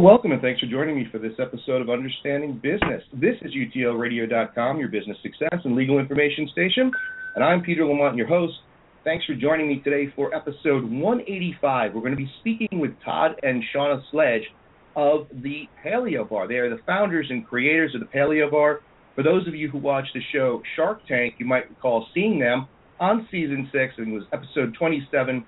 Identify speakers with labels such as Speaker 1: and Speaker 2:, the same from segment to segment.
Speaker 1: Well, welcome and thanks for joining me for this episode of Understanding Business. This is UTLRadio.com, your business success and legal information station, and I'm Peter Lamont, your host. Thanks for joining me today for episode 185. We're going to be speaking with Todd and Shauna Sledge of the Paleo Bar. They are the founders and creators of the Paleo Bar. For those of you who watch the show Shark Tank, you might recall seeing them on season six. and It was episode 27,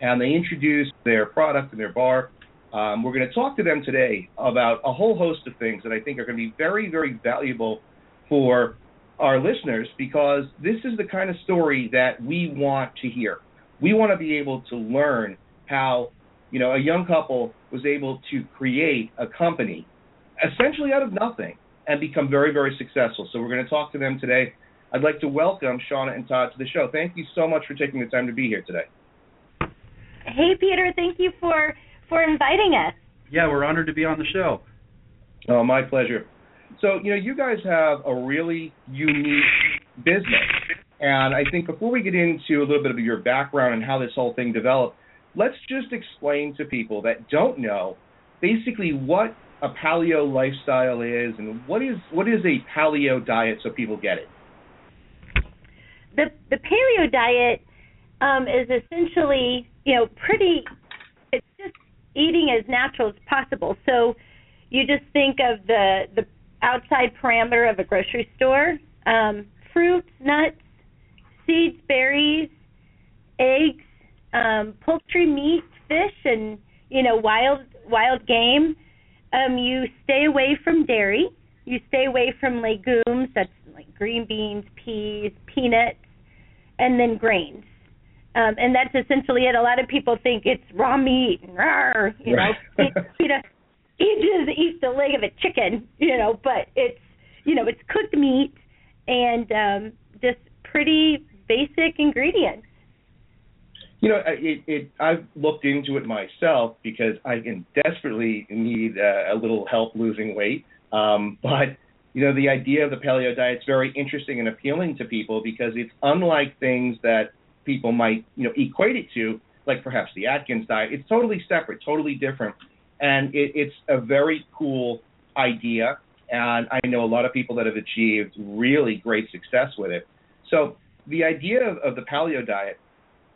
Speaker 1: and they introduced their product and their bar. Um, we're going to talk to them today about a whole host of things that I think are going to be very, very valuable for our listeners because this is the kind of story that we want to hear. We want to be able to learn how, you know, a young couple was able to create a company essentially out of nothing and become very, very successful. So we're going to talk to them today. I'd like to welcome Shauna and Todd to the show. Thank you so much for taking the time to be here today.
Speaker 2: Hey, Peter. Thank you for for inviting us.
Speaker 3: Yeah, we're honored to be on the show.
Speaker 1: Oh, my pleasure. So, you know, you guys have a really unique business. And I think before we get into a little bit of your background and how this whole thing developed, let's just explain to people that don't know basically what a paleo lifestyle is and what is what is a paleo diet so people get it.
Speaker 2: The the paleo diet um, is essentially, you know, pretty it's just eating as natural as possible. So you just think of the the outside parameter of a grocery store: um, fruits, nuts, seeds, berries, eggs, um, poultry, meat, fish, and you know wild wild game. Um, you stay away from dairy. You stay away from legumes. That's like green beans, peas, peanuts, and then grains. Um, and that's essentially it. A lot of people think it's raw meat and rawr, you know, eat, eat a eat just eat the leg of a chicken, you know, but it's you know it's cooked meat and um, just pretty basic ingredients.
Speaker 1: You know, it, it, I've looked into it myself because I can desperately need uh, a little help losing weight. Um, but you know, the idea of the paleo diet is very interesting and appealing to people because it's unlike things that people might you know equate it to, like perhaps the Atkins diet. It's totally separate, totally different, and it, it's a very cool idea. And I know a lot of people that have achieved really great success with it. So the idea of, of the paleo diet,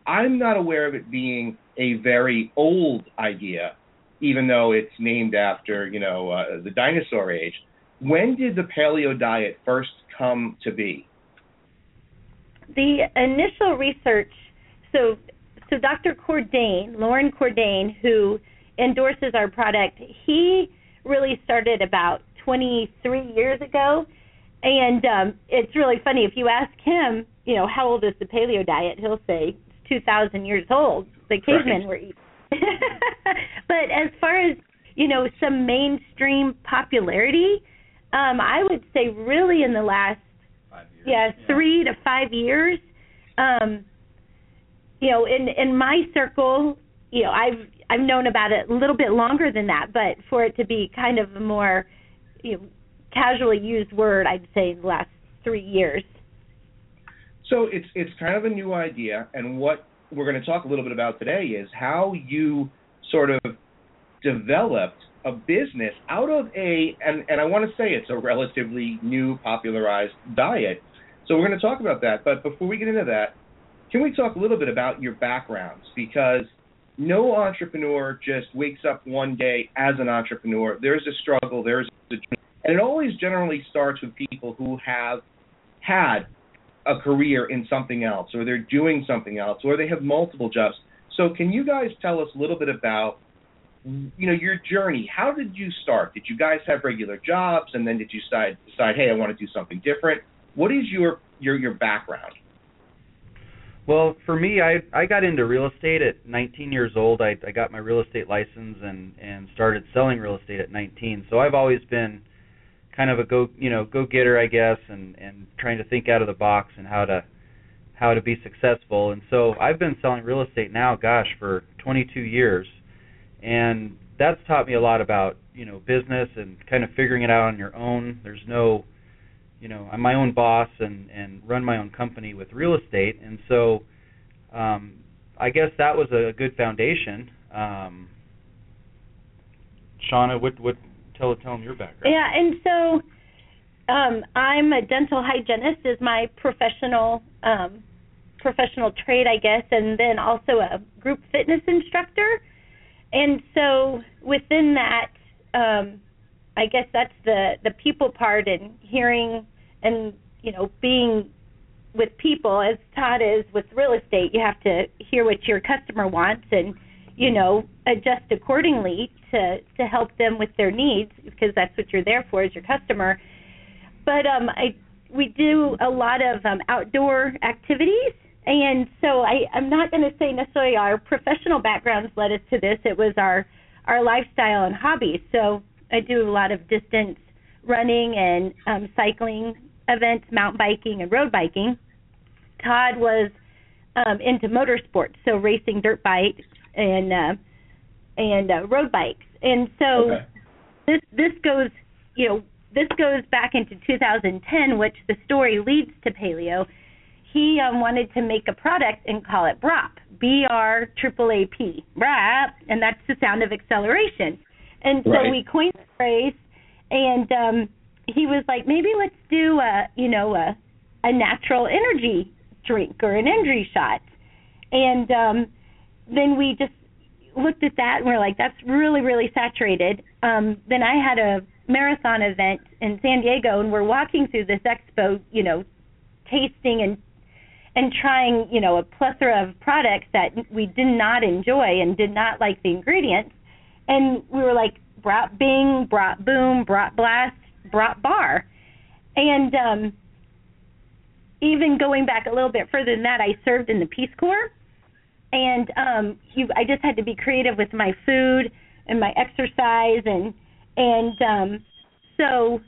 Speaker 1: I'm not aware of it being a very old idea, even though it's named after you know uh, the dinosaur age. When did the paleo diet first come to be?
Speaker 2: The initial research, so so Dr. Cordain, Loren Cordain, who endorses our product, he really started about 23 years ago, and um, it's really funny if you ask him, you know, how old is the paleo diet? He'll say it's 2,000 years old. The cavemen right. were eating. but as far as you know, some mainstream popularity, um, I would say really in the last yeah, three to five years. Um, you know, in in my circle, you know, I've I've known about it a little bit longer than that, but for it to be kind of a more you know, casually used word, I'd say the last three years.
Speaker 1: So it's it's kind of a new idea, and what we're going to talk a little bit about today is how you sort of developed a business out of a and and I want to say it's a relatively new popularized diet so we're going to talk about that. But before we get into that, can we talk a little bit about your backgrounds? Because no entrepreneur just wakes up one day as an entrepreneur. There's a struggle, there's a and it always generally starts with people who have had a career in something else or they're doing something else or they have multiple jobs. So can you guys tell us a little bit about you know your journey. How did you start? Did you guys have regular jobs, and then did you decide decide, hey, I want to do something different? What is your your your background?
Speaker 3: Well, for me, I I got into real estate at 19 years old. I I got my real estate license and and started selling real estate at 19. So I've always been kind of a go you know go getter, I guess, and and trying to think out of the box and how to how to be successful. And so I've been selling real estate now, gosh, for 22 years and that's taught me a lot about you know business and kind of figuring it out on your own. There's no, you know, I'm my own boss and and run my own company with real estate, and so um, I guess that was a good foundation. Um, Shauna, what what tell tell them your background?
Speaker 2: Yeah, and so um, I'm a dental hygienist is my professional um, professional trade, I guess, and then also a group fitness instructor and so within that, um, I guess that's the the people part and hearing and you know being with people as Todd is with real estate. You have to hear what your customer wants and you know adjust accordingly to to help them with their needs because that's what you're there for as your customer. But um, I we do a lot of um, outdoor activities and so I, I'm not going to say necessarily our professional backgrounds led us to this. It was our our lifestyle and hobbies. So I do a lot of distance running and um, cycling events, mountain biking and road biking. Todd was um, into motorsports, so racing dirt bikes and uh, and uh, road bikes. And so
Speaker 1: okay.
Speaker 2: this this goes, you know, this goes back into 2010, which the story leads to paleo he um, wanted to make a product and call it BRAP, B R triple A P, BRAP, and that's the sound of acceleration. And so
Speaker 1: right.
Speaker 2: we coined the phrase, and um, he was like, maybe let's do a, you know, a, a natural energy drink or an energy shot. And um, then we just looked at that and we're like, that's really, really saturated. Um, then I had a marathon event in San Diego, and we're walking through this expo, you know, tasting and and trying, you know, a plethora of products that we did not enjoy and did not like the ingredients. And we were like, brought Bing, brought Boom, brought Blast, brought Bar. And um, even going back a little bit further than that, I served in the Peace Corps. And um, you, I just had to be creative with my food and my exercise, and and um, so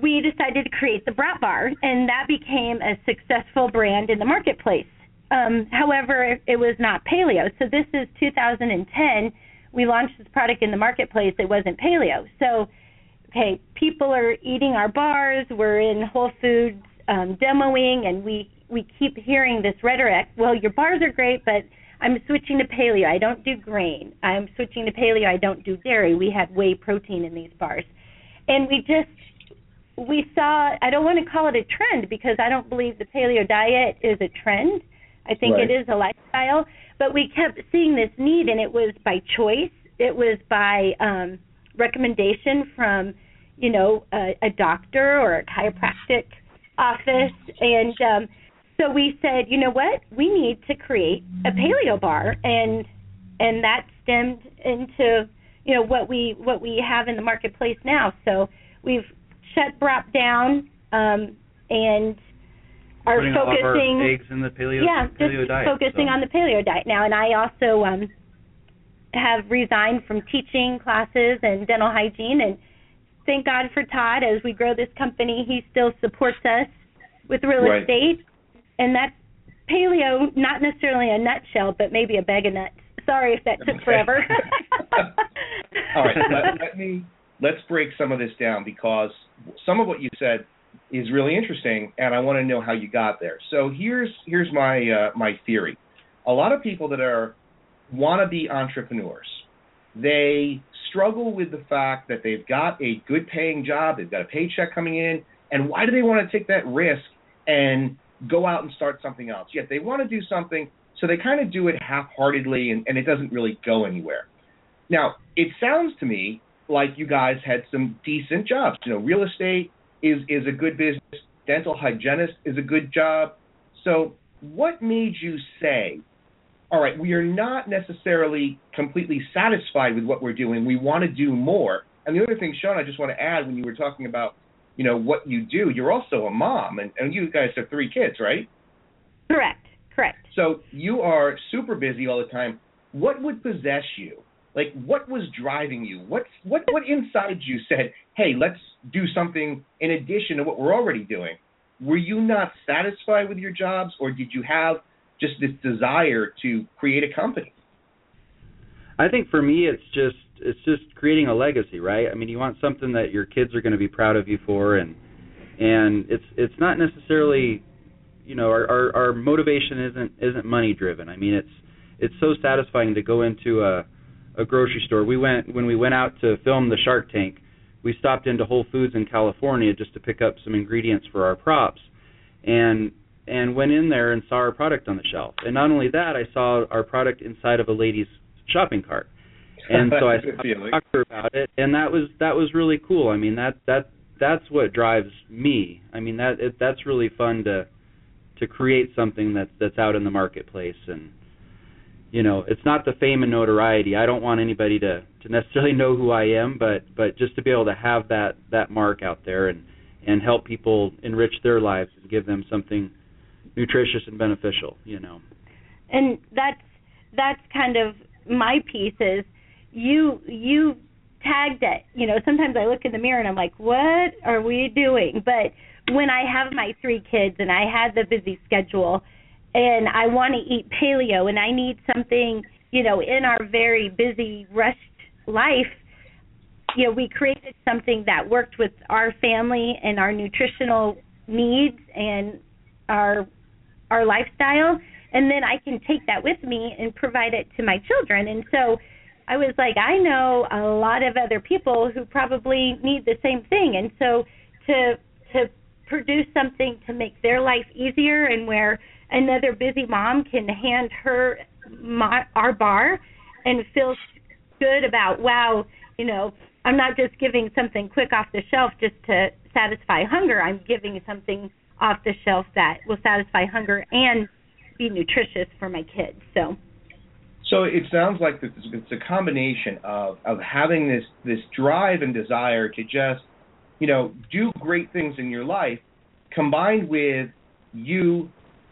Speaker 2: we decided to create the Brap Bar, and that became a successful brand in the marketplace. Um, however, it was not paleo. So this is 2010. We launched this product in the marketplace. It wasn't paleo. So, okay, people are eating our bars. We're in Whole Foods um, demoing, and we we keep hearing this rhetoric. Well, your bars are great, but I'm switching to paleo. I don't do grain. I'm switching to paleo. I don't do dairy. We had whey protein in these bars, and we just we saw I don't want to call it a trend because I don't believe the paleo diet is a trend. I think
Speaker 1: right.
Speaker 2: it is a lifestyle, but we kept seeing this need and it was by choice. It was by um recommendation from, you know, a, a doctor or a chiropractic office and um so we said, you know what? We need to create a paleo bar and and that stemmed into you know what we what we have in the marketplace now. So we've shut BRAP down um, and are
Speaker 3: Putting
Speaker 2: focusing
Speaker 3: all of our eggs in the paleo,
Speaker 2: yeah,
Speaker 3: paleo
Speaker 2: just
Speaker 3: diet.
Speaker 2: focusing
Speaker 3: so.
Speaker 2: on the paleo diet now. And I also um, have resigned from teaching classes and dental hygiene. And thank God for Todd as we grow this company. He still supports us with real
Speaker 1: Right.
Speaker 2: estate, and that's paleo, not necessarily a nutshell, but maybe a bag of nuts. Sorry if that took forever.
Speaker 1: All right, let, let me let's break some of this down because some of what you said is really interesting, and I want to know how you got there. So here's here's my uh, my theory. A lot of people that are want to be entrepreneurs, they struggle with the fact that they've got a good paying job, they've got a paycheck coming in, and why do they want to take that risk and go out and start something else? Yet they want to do something, so they kind of do it half heartedly and, and it doesn't really go anywhere. Now, it sounds to me like you guys had some decent jobs. You know, real estate is is a good business. Dental hygienist is a good job. So, what made you say, all right, we are not necessarily completely satisfied with what we're doing. We want to do more. And the other thing, Sean, I just want to add when you were talking about, you know, what you do, you're also a mom, and, and you guys have three kids, right?
Speaker 2: Correct. Correct.
Speaker 1: So you are super busy all the time. What would possess you? Like, what was driving you? What what what inside you said, "Hey, let's do something in addition to what we're already doing"? Were you not satisfied with your jobs, or did you have just this desire to create a company?
Speaker 3: I think for me, it's just it's just creating a legacy, right? I mean, you want something that your kids are going to be proud of you for, and and it's it's not necessarily, you know, our our, our motivation isn't isn't money driven. I mean, it's it's so satisfying to go into a a grocery store. We went when we went out to film the Shark Tank. We stopped into Whole Foods in California just to pick up some ingredients for our props, and and went in there and saw our product on the shelf. And not only that, I saw our product inside of a lady's shopping cart. And so I talked to her about it, and that was that was really cool. I mean that that that's what drives me. I mean that it, that's really fun to to create something that's that's out in the marketplace and you know it's not the fame and notoriety. I don't want anybody to to necessarily know who i am but but just to be able to have that that mark out there and and help people enrich their lives and give them something nutritious and beneficial you know.
Speaker 2: And that's that's kind of my piece is you you tagged it. You know sometimes i look in the mirror and i'm like what are we doing? But when i have my three kids and i had the busy schedule and i want to eat paleo and i need something you know in our very busy rushed life you know we created something that worked with our family and our nutritional needs and our our lifestyle and then I can take that with me and provide it to my children. And so I was like, I know a lot of other people who probably need the same thing. And so to to produce something to make their life easier and where another busy mom can hand her my, our bar and feel good about wow, you know, I'm not just giving something quick off the shelf just to satisfy hunger. I'm giving something off the shelf that will satisfy hunger and be nutritious for my kids. So.
Speaker 1: So it sounds like it's a combination of of having this this drive and desire to just, you know, do great things in your life, combined with you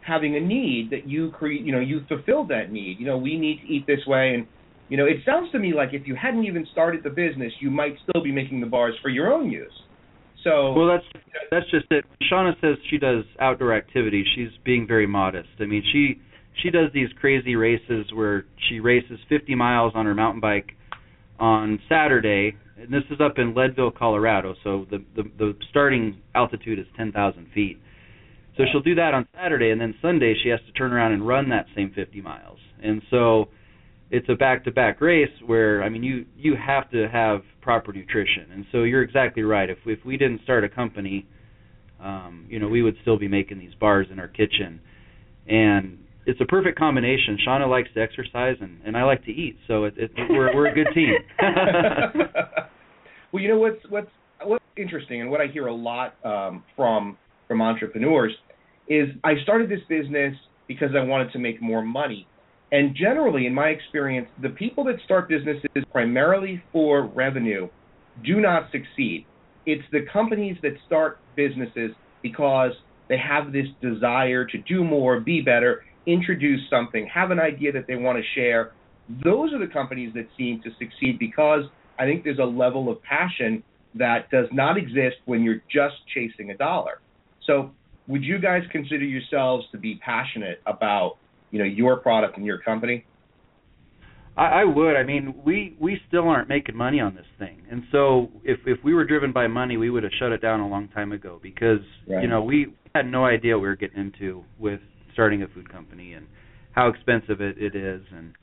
Speaker 1: having a need that you create, you know, you fulfilled that need. You know, we need to eat this way, and you know, it sounds to me like if you hadn't even started the business, you might still be making the bars for your own use. So
Speaker 3: well, that's that's just it. Shauna says she does outdoor activities. She's being very modest. I mean, she she does these crazy races where she races 50 miles on her mountain bike on Saturday, and this is up in Leadville, Colorado. So the the, the starting altitude is 10,000 feet. So she'll do that on Saturday, and then Sunday she has to turn around and run that same 50 miles. And so it's a back-to-back race where I mean you you have to have proper nutrition. And so you're exactly right. If if we didn't start a company, um, you know, we would still be making these bars in our kitchen. And it's a perfect combination. Shauna likes to exercise and and I like to eat, so it, it we're we're a good team.
Speaker 1: well, you know what's what's what's interesting and what I hear a lot um, from from entrepreneurs is I started this business because I wanted to make more money and generally, in my experience, the people that start businesses primarily for revenue do not succeed. It's the companies that start businesses because they have this desire to do more, be better, introduce something, have an idea that they want to share. Those are the companies that seem to succeed because I think there's a level of passion that does not exist when you're just chasing a dollar. So, would you guys consider yourselves to be passionate about you know your product and your company?
Speaker 3: I, I would. I mean, we we still aren't making money on this thing, and so if if we were driven by money, we would have shut it down a long time ago because right. you know we had no idea what we were getting into with starting a food company and how expensive it, it is and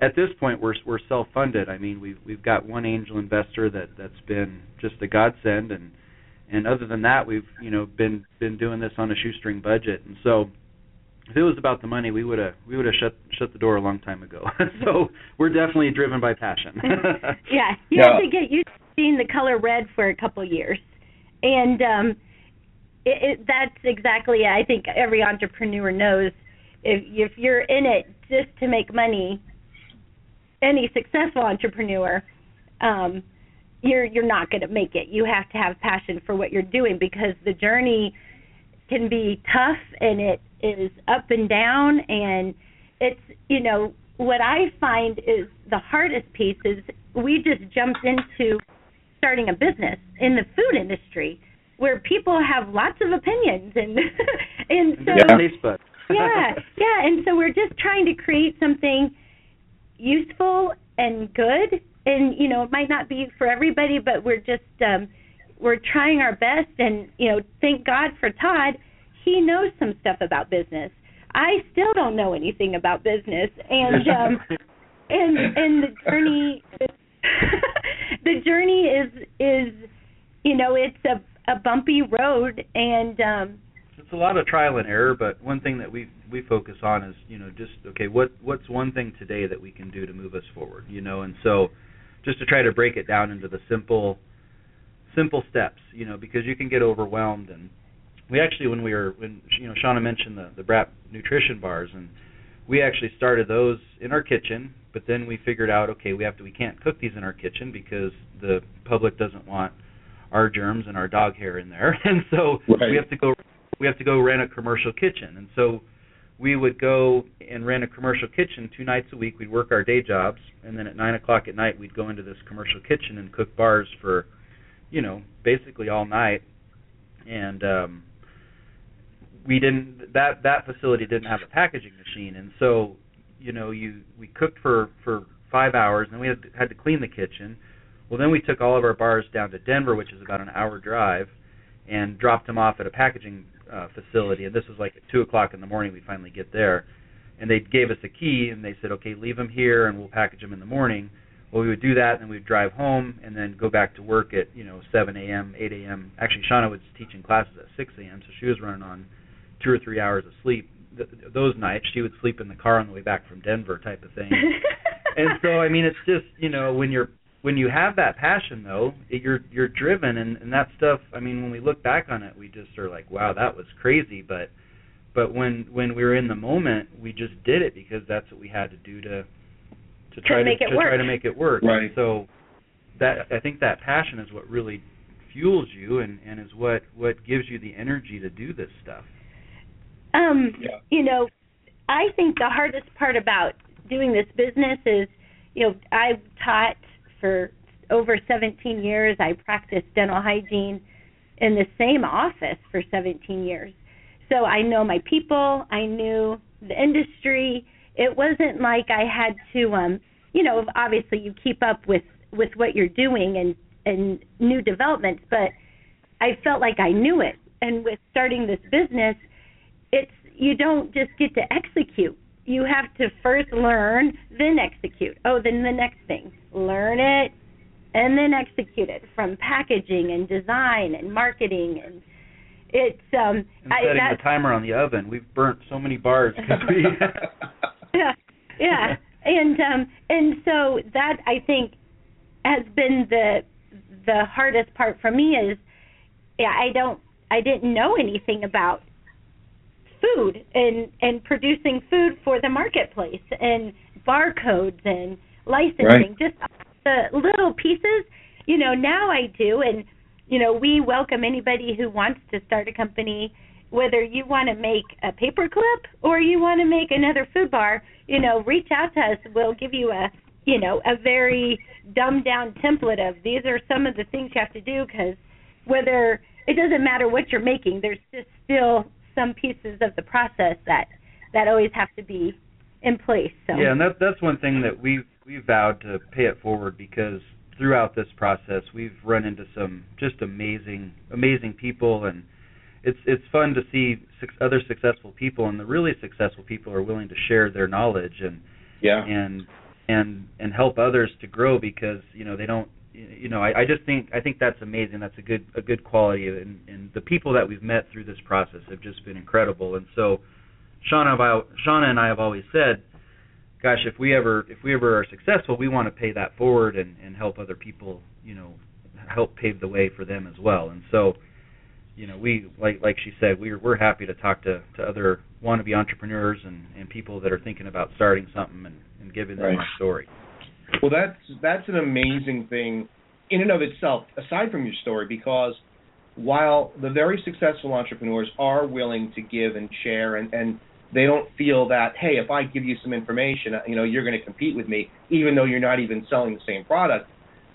Speaker 3: at this point we're we're self funded. I mean we've we've got one angel investor that that's been just a godsend and and other than that we've you know been been doing this on a shoestring budget and so if it was about the money, we would have we would have shut shut the door a long time ago. so we're definitely driven by passion.
Speaker 2: yeah, you yeah. have to get used to seeing the color red for a couple of years, and um, it, it, that's exactly I think every entrepreneur knows if if you're in it just to make money, any successful entrepreneur, um, you're you're not going to make it. You have to have passion for what you're doing because the journey can be tough and it is up and down and it's you know what I find is the hardest piece is we just jumped into starting a business in the food industry where people have lots of opinions and and so
Speaker 3: yeah.
Speaker 2: yeah yeah and so we're just trying to create something useful and good and you know it might not be for everybody but we're just um we're trying our best. And you know thank god for todd. He knows some stuff about business. I still don't know anything about business. And um and and the journey the journey is is you know it's a a bumpy road. And um
Speaker 3: it's a lot of trial and error but one thing that we we focus on is you know just okay what what's one thing today that we can do to move us forward you know? And so just to try to break it down into the simple simple steps you know because you can get overwhelmed. And we actually when we were when you know Shauna mentioned the the Brap nutrition bars and we actually started those in our kitchen but then we figured out okay we have to we can't cook these in our kitchen because the public doesn't want our germs and our dog hair in there. And so
Speaker 1: right.
Speaker 3: we have to go we have to go rent a commercial kitchen. And so we would go and rent a commercial kitchen two nights a week. We'd work our day jobs and then at nine o'clock at night we'd go into this commercial kitchen and cook bars for you know basically all night. And um we didn't that that facility didn't have a packaging machine. And so you know you we cooked for for five hours and then we had to, had to clean the kitchen. Well then we took all of our bars down to denver which is about an hour drive and dropped them off at a packaging uh, facility. And this was like at two o'clock in the morning we finally get there. And they gave us a key and they said okay leave them here and we'll package them in the morning. Well we would do that and then we'd drive home and then go back to work at you know seven am eight am actually shauna was teaching classes at six am so she was running on two or three hours of sleep. Th- those nights she would sleep in the car on the way back from Denver type of thing. and so I mean it's just, you know, when you're when you have that passion though, it, you're you're driven and and that stuff, I mean when we look back on it, we just are like, wow, that was crazy, but but when when we were in the moment, we just did it because that's what we had to do to to try to,
Speaker 2: make it
Speaker 3: to
Speaker 2: work.
Speaker 3: try to make it work.
Speaker 1: Right.
Speaker 3: And so that I think that passion is what really fuels you and and is what what gives you the energy to do this stuff.
Speaker 2: Um,
Speaker 1: Yeah.
Speaker 2: you know, I think the hardest part about doing this business is, you know, I've taught for over 17 years. I practiced dental hygiene in the same office for 17 years. So I know my people, I knew the industry. It wasn't like I had to um, you know, obviously you keep up with with what you're doing and and new developments, but I felt like I knew it. And with starting this business, it's you don't just get to execute. You have to first learn, then execute. Oh, then the next thing, learn it, and then execute it. From packaging and design and marketing and it's um
Speaker 3: And
Speaker 2: I,
Speaker 3: setting
Speaker 2: that,
Speaker 3: the timer on the oven. We've burnt so many bars. Because we?
Speaker 2: Yeah, yeah, and um, and so that I think has been the the hardest part for me is, yeah, I don't, I didn't know anything about food and and producing food for the marketplace and barcodes and licensing, just the little pieces. You know, now I do, and you know, we welcome anybody who wants to start a company whether you want to make a paper clip or you want to make another food bar, you know, reach out to us. We'll give you a, you know, a very dumbed down template of these are some of the things you have to do because whether it doesn't matter what you're making, there's just still some pieces of the process that that always have to be in place. So
Speaker 3: Yeah, and that that's one thing that we've we vowed to pay it forward because throughout this process we've run into some just amazing amazing people and it's it's fun to see six other successful people and the really successful people are willing to share their knowledge and
Speaker 1: Yeah.
Speaker 3: and and and help others to grow because you know they don't you know I, I just think I think that's amazing that's a good a good quality and and the people that we've met through this process have just been incredible and so Shauna and I, Shauna and I have always said gosh if we ever if we ever are successful we want to pay that forward and and help other people you know help pave the way for them as well and so you know, we like like she said, we're we're happy to talk to to other wannabe entrepreneurs and and people that are thinking about starting something and and giving them
Speaker 1: Right.
Speaker 3: our story.
Speaker 1: Well, that's that's an amazing thing in and of itself, aside from your story, because while the very successful entrepreneurs are willing to give and share, and and they don't feel that hey, if I give you some information, you know, you're going to compete with me, even though you're not even selling the same product.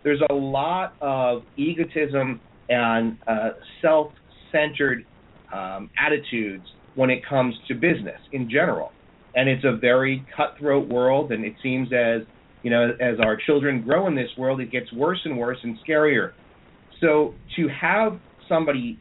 Speaker 1: There's a lot of egotism and uh, self-centered um, attitudes when it comes to business in general, and it's a very cutthroat world, and it seems as you know, as our children grow in this world, it gets worse and worse and scarier. So to have somebody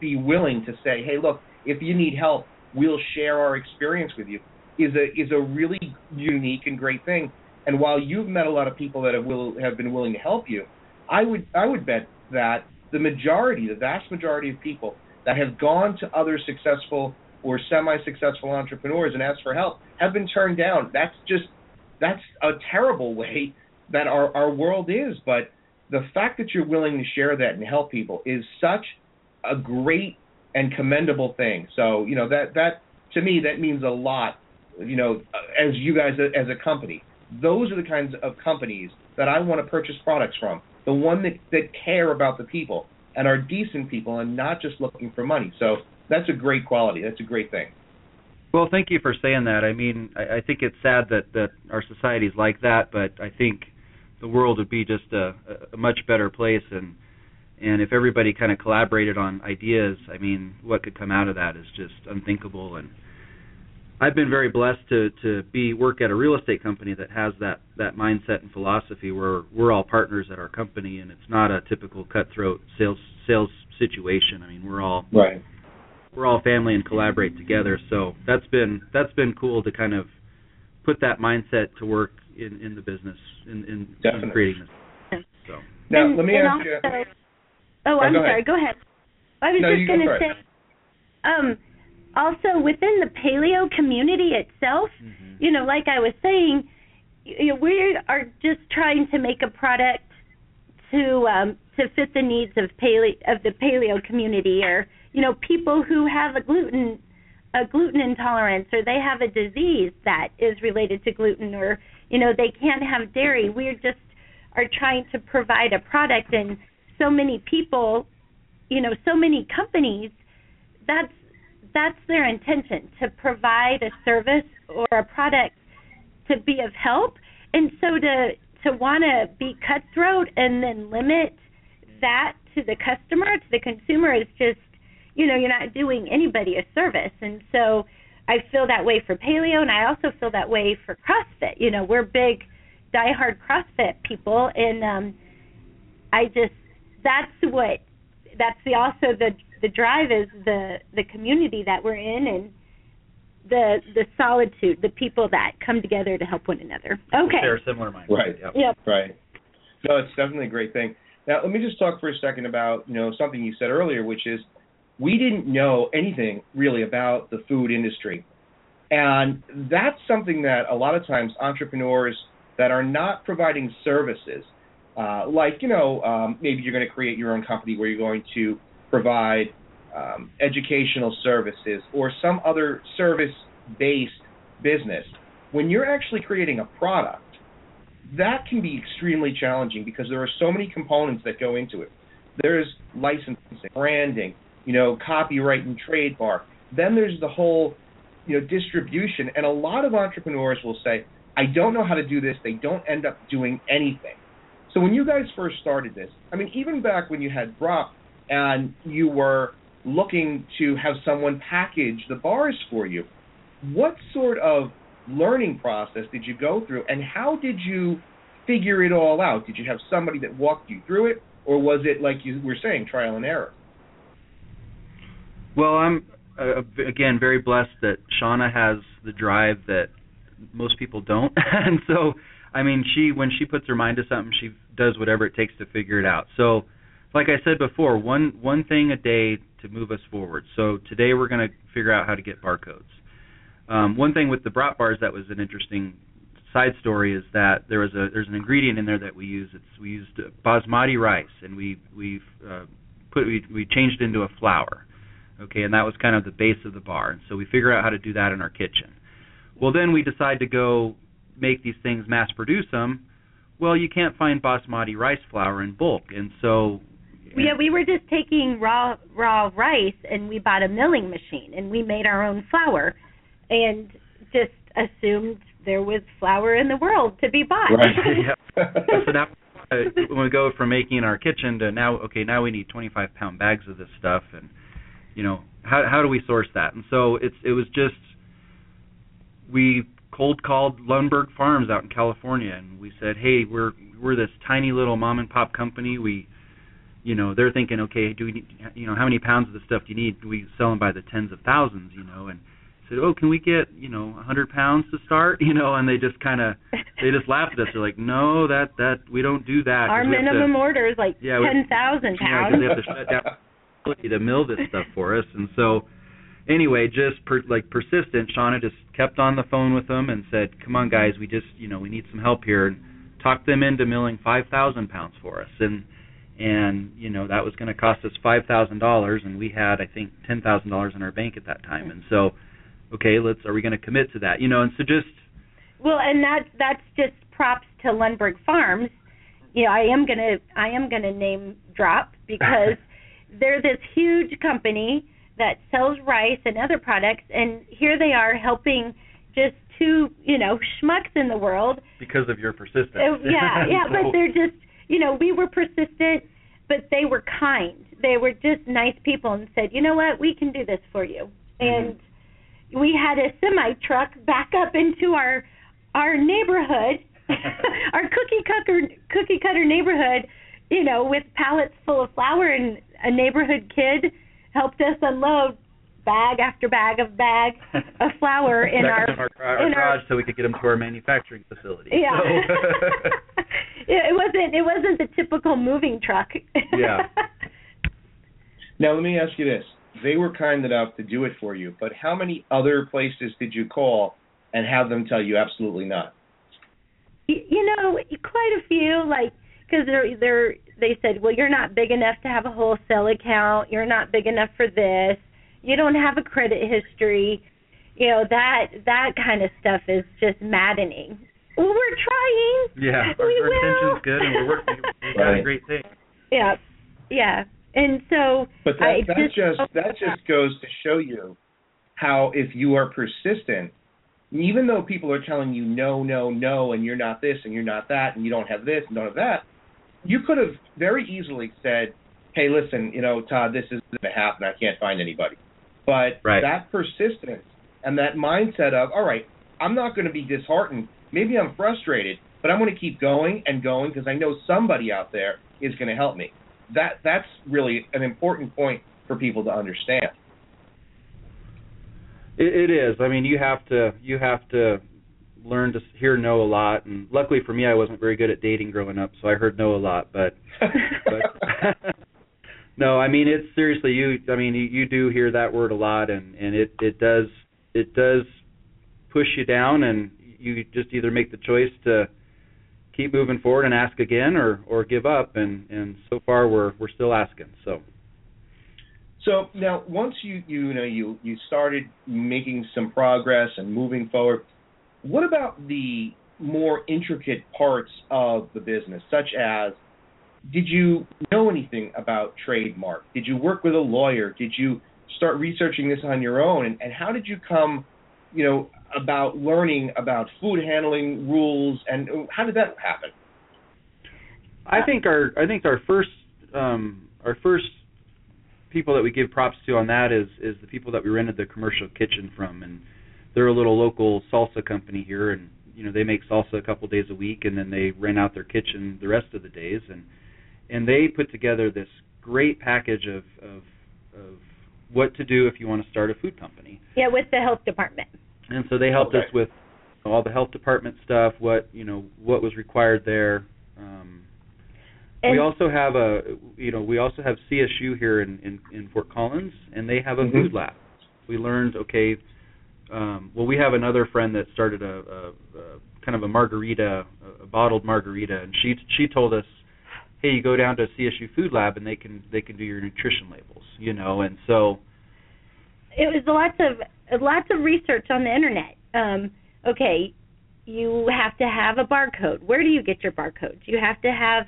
Speaker 1: be willing to say, "Hey, look, if you need help, we'll share our experience with you," is a is a really unique and great thing. And while you've met a lot of people that have will have been willing to help you, I would I would bet that the majority, the vast majority of people that have gone to other successful or semi-successful entrepreneurs and asked for help have been turned down. That's just that's a terrible way that our our world is. But the fact that you're willing to share that and help people is such a great and commendable thing. So you know that that to me that means a lot. You know, as you guys as a company, those are the kinds of companies that I want to purchase products from. The one that that care about the people and are decent people and not just looking for money. So that's a great quality. That's a great thing.
Speaker 3: Well, thank you for saying that. I mean, I, I think it's sad that that our society's like that, but I think the world would be just a, a much better place, and and if everybody kind of collaborated on ideas, I mean, what could come out of that is just unthinkable. And I've been very blessed to to be work at a real estate company that has that that mindset and philosophy where we're all partners at our company, and it's not a typical cutthroat sales sales situation. I mean, we're all
Speaker 1: Right.
Speaker 3: We're all family and collaborate together. So that's been that's been cool to kind of put that mindset to work in in the business in in, in
Speaker 1: Definitely.
Speaker 3: creating this. So
Speaker 1: Now
Speaker 2: and,
Speaker 1: let me
Speaker 2: and
Speaker 1: ask you.
Speaker 2: also, Oh, I'm
Speaker 1: go ahead.
Speaker 2: sorry. Go ahead. I was
Speaker 1: No, you
Speaker 2: just
Speaker 1: go
Speaker 2: going to
Speaker 1: for
Speaker 2: say,
Speaker 1: it.
Speaker 2: um, also within the paleo community itself, you know, like I was saying, you know, we are just trying to make a product to um, to fit the needs of paleo of the paleo community, or you know, people who have a gluten a gluten intolerance, or they have a disease that is related to gluten, or you know, they can't have dairy. We're just are trying to provide a product, and so many people, you know, so many companies, that's that's their intention to provide a service or a product to be of help and so to to want to be cutthroat and then limit that to the customer to the consumer is just you know you're not doing anybody a service and so i feel that way for paleo and i also feel that way for crossfit you know we're big diehard crossfit people and um i just that's what that's the also the the drive is the the community that we're in and the the solitude, the people that come together to help one another. Okay.
Speaker 3: share a similar minds.
Speaker 1: Right.
Speaker 3: Yep.
Speaker 2: Yep.
Speaker 1: Right. No, it's definitely a great thing. Now, let me just talk for a second about you know something you said earlier, which is we didn't know anything really about the food industry, and that's something that a lot of times entrepreneurs that are not providing services, uh, like you know um, maybe you're going to create your own company where you're going to provide um, educational services or some other service-based business. When you're actually creating a product that can be extremely challenging because there are so many components that go into it. There's licensing, branding, you know, copyright and trademark. Then there's the whole, you know, distribution. And a lot of entrepreneurs will say, I don't know how to do this. They don't end up doing anything. So when you guys first started this, I mean, even back when you had Brap and you were looking to have someone package the bars for you, what sort of learning process did you go through and how did you figure it all out? Did you have somebody that walked you through it or was it like you were saying trial and error?
Speaker 3: Well, I'm uh, again very blessed that Shauna has the drive that most people don't, and so I mean she when she puts her mind to something, she does whatever it takes to figure it out. So, like I said before, one one thing a day to move us forward. So today we're going to figure out how to get barcodes. Um, one thing with the Brap bars that was an interesting side story is that there was a there's an ingredient in there that we use. It's we used basmati rice, and we we've uh, put we we changed it into a flour. Okay, and that was kind of the base of the bar. And so we figure out how to do that in our kitchen. Well, then we decide to go make these things, mass produce them. Well, you can't find basmati rice flour in bulk, and so
Speaker 2: yeah, we were just taking raw raw rice and we bought a milling machine and we made our own flour and just assumed there was flour in the world to be bought.
Speaker 3: Right. yeah. so now uh, when we go from making in our kitchen to now, okay, now we need 25 pound bags of this stuff, and you know, how how do we source that? And so it's it was just we cold called Lundberg Farms out in California, and we said, hey, we're we're this tiny little mom and pop company. We you know they're thinking okay do we need you know how many pounds of the stuff do you need do we sell them by the tens of thousands you know and said, "Oh, can we get you know a hundred pounds to start?" You know, and they just kind of they just laughed at us. They're like, "No, that that we don't do that."
Speaker 2: Our minimum
Speaker 3: to,
Speaker 2: order is like yeah, ten thousand pounds.
Speaker 3: Yeah, they have to shut down to mill this stuff for us, and so anyway, just per, like persistent. Shauna just kept on the phone with them and said, "Come on, guys, we just you know we need some help here," and talked them into milling five thousand pounds for us, and and you know that was going to cost us five thousand dollars, and we had I think ten thousand dollars in our bank at that time, and so okay, let's are we going to commit to that? You know, and so just
Speaker 2: well, and that that's just props to Lundberg Farms. You know, I am gonna I am gonna name drop because they're this huge company that sells rice and other products, and here they are helping just two you know schmucks in the world
Speaker 3: because of your persistence.
Speaker 2: Uh, yeah, yeah, so. but they're just you know we were persistent, but they were kind. They were just nice people and said, you know what, we can do this for you, mm-hmm. and we had a semi truck back up into our our neighborhood, our cookie cutter cookie cutter neighborhood, you know, with pallets full of flour, and a neighborhood kid helped us unload bag after bag of bag of flour in our,
Speaker 3: our, our
Speaker 2: in
Speaker 3: garage our, so we could get them to our manufacturing facility.
Speaker 2: Yeah. So. it wasn't it wasn't the typical moving truck.
Speaker 3: yeah.
Speaker 1: Now let me ask you this: they were kind enough to do it for you, but how many other places did you call and have them tell you absolutely not?
Speaker 2: You know, quite a few. Like, because they're they're they said, well, you're not big enough to have a wholesale account. You're not big enough for this. You don't have a credit history. You know that that kind of stuff is just maddening. Well, we're trying.
Speaker 3: Yeah, our,
Speaker 2: we
Speaker 3: our intention's good, and we're working. We got right. a great thing.
Speaker 2: Yeah, yeah. And so
Speaker 1: But that
Speaker 2: I
Speaker 1: that
Speaker 2: just,
Speaker 1: just that just goes to show you how if you are persistent, even though people are telling you no, no, no, and you're not this and you're not that and you don't have this and don't have that, you could have very easily said, Hey, listen, you know, Todd, this isn't gonna happen, I can't find anybody. But
Speaker 3: right.
Speaker 1: that persistence and that mindset of, all right, I'm not going to be disheartened. Maybe I'm frustrated, but I'm going to keep going and going because I know somebody out there is going to help me that that's really an important point for people to understand.
Speaker 3: It, it is. I mean, you have to you have to learn to hear no a lot. And luckily for me, I wasn't very good at dating growing up, so I heard no a lot. But but no, I mean it's seriously you. I mean you, you do hear that word a lot, and and it it does it does push you down, and you just either make the choice to keep moving forward and ask again or or give up and and so far we're we're still asking so
Speaker 1: so now once you you know you you started making some progress and moving forward what about the more intricate parts of the business such as did you know anything about trademark? Did you work with a lawyer? Did you start researching this on your own? And, and how did you come you know about learning about food handling rules? And how did that happen?
Speaker 3: I think our I think our first um, our first people that we give props to on that is is the people that we rented the commercial kitchen from. And they're a little local salsa company here and you know they make salsa a couple days a week and then they rent out their kitchen the rest of the days and and they put together this great package of of of what to do if you want to start a food company.
Speaker 2: Yeah, with the health department
Speaker 3: and so they helped
Speaker 1: okay.
Speaker 3: us with all the health department stuff, what you know, what was required there. Um, we also have a, you know, we also have CSU here in in, in Fort Collins, and they have a
Speaker 1: mm-hmm.
Speaker 3: food lab. We learned, okay, um, well, we have another friend that started a, a, a kind of a margarita, a bottled margarita, and she she told us hey, you go down to CSU Food Lab and they can they can do your nutrition labels, you know, and so
Speaker 2: it was lots of lots of research on the internet. Um, okay, you have to have a barcode. Where do you get your barcodes? You have to have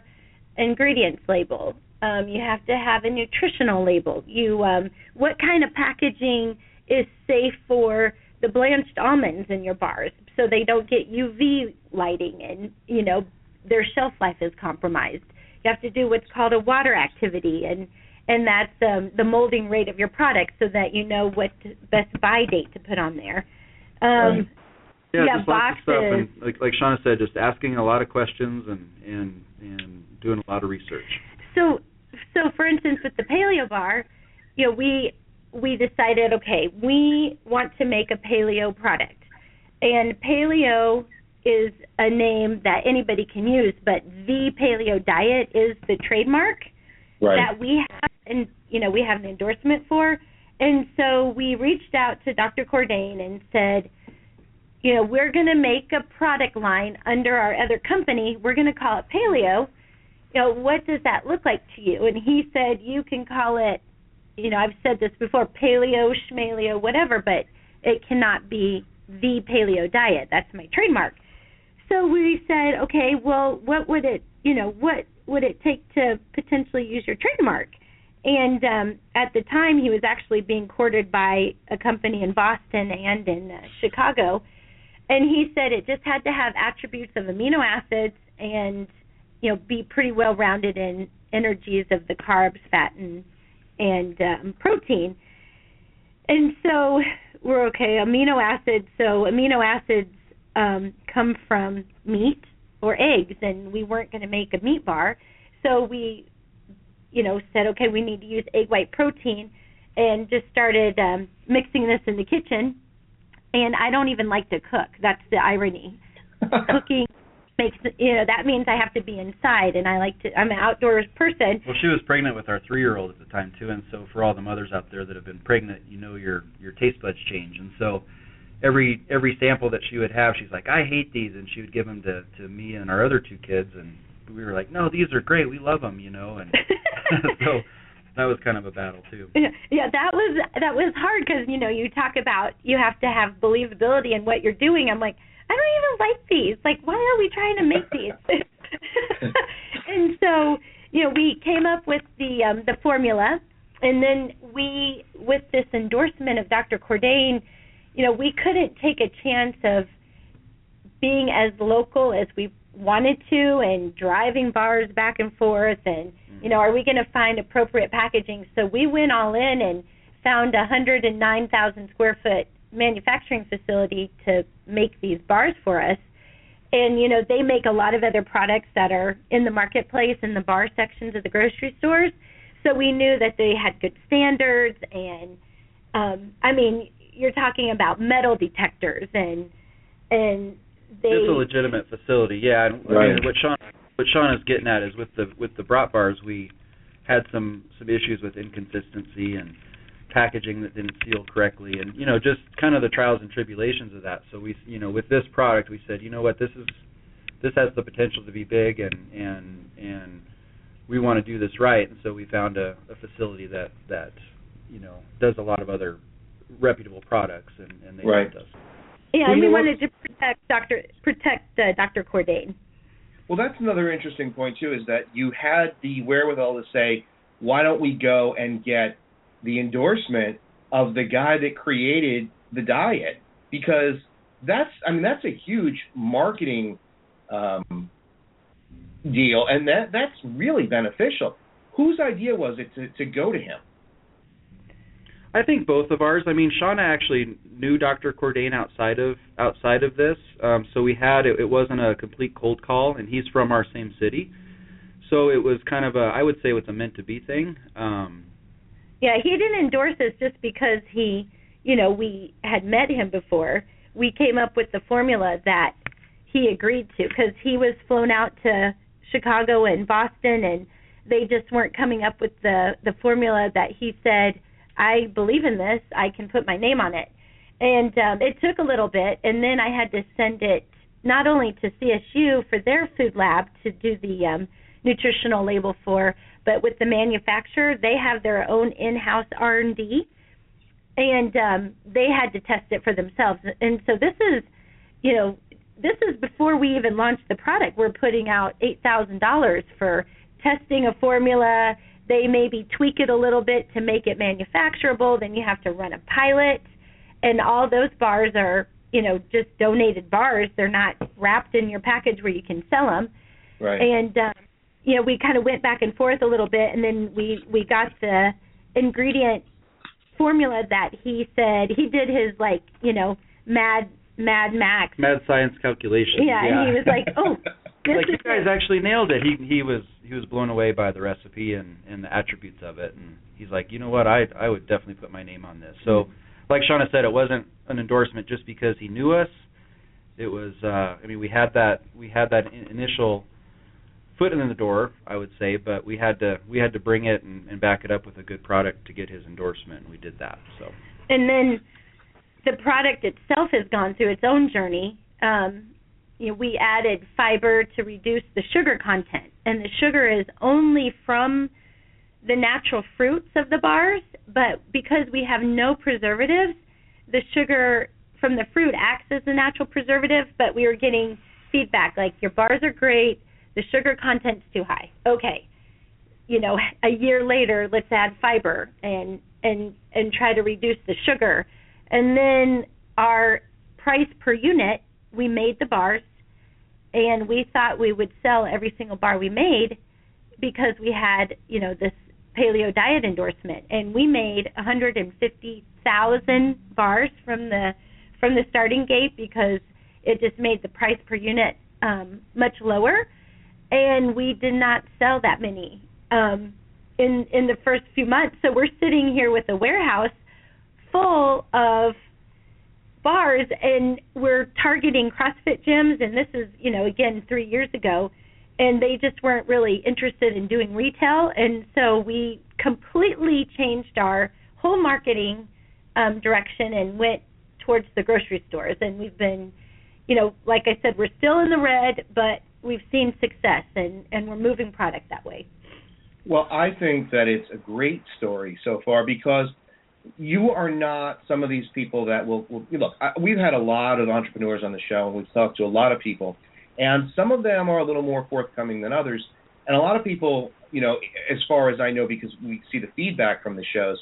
Speaker 2: ingredients label. Um, you have to have a nutritional label. You um, what kind of packaging is safe for the blanched almonds in your bars so they don't get UV lighting and you know their shelf life is compromised. You have to do what's called a water activity and and that's um, the molding rate of your product so that you know what best buy date to put on there. Um,
Speaker 3: right. Yeah, yeah just boxes. lots of stuff, and like like Shauna said, just asking a lot of questions and and and doing a lot of research.
Speaker 2: So so for instance, with the paleo bar, you know we we decided okay we want to make a paleo product, and paleo is a name that anybody can use, but the paleo diet is the trademark
Speaker 1: right.
Speaker 2: that we have, and you know we have an endorsement for. And so we reached out to Dr. Cordain and said, you know, we're going to make a product line under our other company. We're going to call it Paleo. You know, what does that look like to you? And he said, you can call it, you know, I've said this before, Paleo, Schmaleo, whatever, but it cannot be the Paleo diet. That's my trademark. So we said, okay, well, what would it, you know, what would it take to potentially use your trademark? And um, at the time, he was actually being courted by a company in Boston and in uh, Chicago and he said it just had to have attributes of amino acids and you know be pretty well rounded in energies of the carbs, fat, and and um, protein. And so we're okay. Amino acids. So amino acids um, come from meat or eggs, and we weren't going to make a meat bar. So we, you know, said okay, we need to use egg white protein, and just started um, mixing this in the kitchen and I don't even like to cook. That's the irony. Cooking makes you know that means I have to be inside, and I like to. I'm an outdoors person.
Speaker 3: Well, she was pregnant with our three-year-old at the time too, and so for all the mothers out there that have been pregnant, you know your your taste buds change, and so every every sample that she would have, she's like, I hate these, and she would give them to to me and our other two kids, and we were like, no, these are great, we love them, you know, and so that was kind of a battle too.
Speaker 2: Yeah, yeah, that was that was hard because you know you talk about you have to have believability in what you're doing. I'm like, I don't even like these. Like, why are we trying to make these? and so you know we came up with the um, the formula, and then we with this endorsement of Dr. Cordain, you know we couldn't take a chance of being as local as we wanted to and driving bars back and forth and you know are we going to find appropriate packaging so we went all in and found a 109,000 square foot manufacturing facility to make these bars for us and you know they make a lot of other products that are in the marketplace in the bar sections of the grocery stores so we knew that they had good standards and um i mean you're talking about metal detectors and and they
Speaker 3: it's a legitimate facility, yeah. And
Speaker 1: right.
Speaker 3: I mean, what Sean what Sean is getting at is with the with the Brap bars we had some some issues with inconsistency and packaging that didn't seal correctly and you know just kind of the trials and tribulations of that so we you know with this product we said you know what this is this has the potential to be big and and and we want to do this right and so we found a, a facility that that you know does a lot of other reputable products and and they
Speaker 1: right.
Speaker 3: helped us
Speaker 2: yeah, well, we wanted to protect Dr. protect uh, Dr. Cordain.
Speaker 1: Well, that's another interesting point too. Is that you had the wherewithal to say, why don't we go and get the endorsement of the guy that created the diet? Because that's, I mean, that's a huge marketing um, deal, and that that's really beneficial. Whose idea was it to, to go to him?
Speaker 3: I think both of ours. I mean, Shauna actually knew Dr. Cordain outside of outside of this, um, so we had it, it wasn't a complete cold call, and he's from our same city, so it was kind of a I would say it was a meant to be thing. Um,
Speaker 2: yeah, he didn't endorse us just because he, you know, we had met him before. We came up with the formula that he agreed to because he was flown out to Chicago and Boston, and they just weren't coming up with the the formula that he said I believe in this. I can put my name on it. And um, it took a little bit, and then I had to send it not only to CSU for their food lab to do the um, nutritional label for. But with the manufacturer, they have their own in-house R&D, and um, they had to test it for themselves. And so this is, you know, this is before we even launched the product. We're putting out eight thousand dollars for testing a formula. They maybe tweak it a little bit to make it manufacturable. Then you have to run a pilot, and all those bars are, you know, just donated bars. They're not wrapped in your package where you can sell them.
Speaker 1: Right.
Speaker 2: And um, you know, we kind of went back and forth a little bit, and then we we got the ingredient formula that he said he did his like you know mad Mad Max.
Speaker 3: Mad science calculation.
Speaker 2: Yeah,
Speaker 3: yeah.
Speaker 2: and he was like, "Oh, this
Speaker 3: like you guys
Speaker 2: it."
Speaker 3: actually nailed it. He he was he was blown away by the recipe and and the attributes of it, and he's like, you know what, I I would definitely put my name on this. So, like Shauna said, it wasn't an endorsement just because he knew us. It was, uh, I mean, we had that we had that in, initial foot in the door, I would say, but we had to we had to bring it and, and back it up with a good product to get his endorsement, and we did that. So.
Speaker 2: and then the product itself has gone through its own journey. Um, you know, we added fiber to reduce the sugar content, and the sugar is only from the natural fruits of the bars, but because we have no preservatives, the sugar from the fruit acts as a natural preservative, but we were getting feedback like your bars are great, the sugar content's too high. Okay. You know, a year later, let's add fiber and and and try to reduce the sugar. And then our price per unit, we made the bars and we thought we would sell every single bar we made because we had, you know, this paleo diet endorsement and we made 150,000 bars from the from the starting gate because it just made the price per unit um much lower and we did not sell that many um in in the first few months. So we're sitting here with a warehouse full of bars and we're targeting CrossFit gyms and this is, you know, again 3 years ago and they just weren't really interested in doing retail. And so we completely changed our whole marketing um direction and went towards the grocery stores. And we've been you know, like I said, we're still in the red, but we've seen success and and we're moving product that way.
Speaker 1: Well, I think that it's a great story so far because you are not some of these people that will, will look. I, we've had a lot of entrepreneurs on the show, and we've talked to a lot of people, and some of them are a little more forthcoming than others. And a lot of people, you know, as far as I know, because we see the feedback from the shows,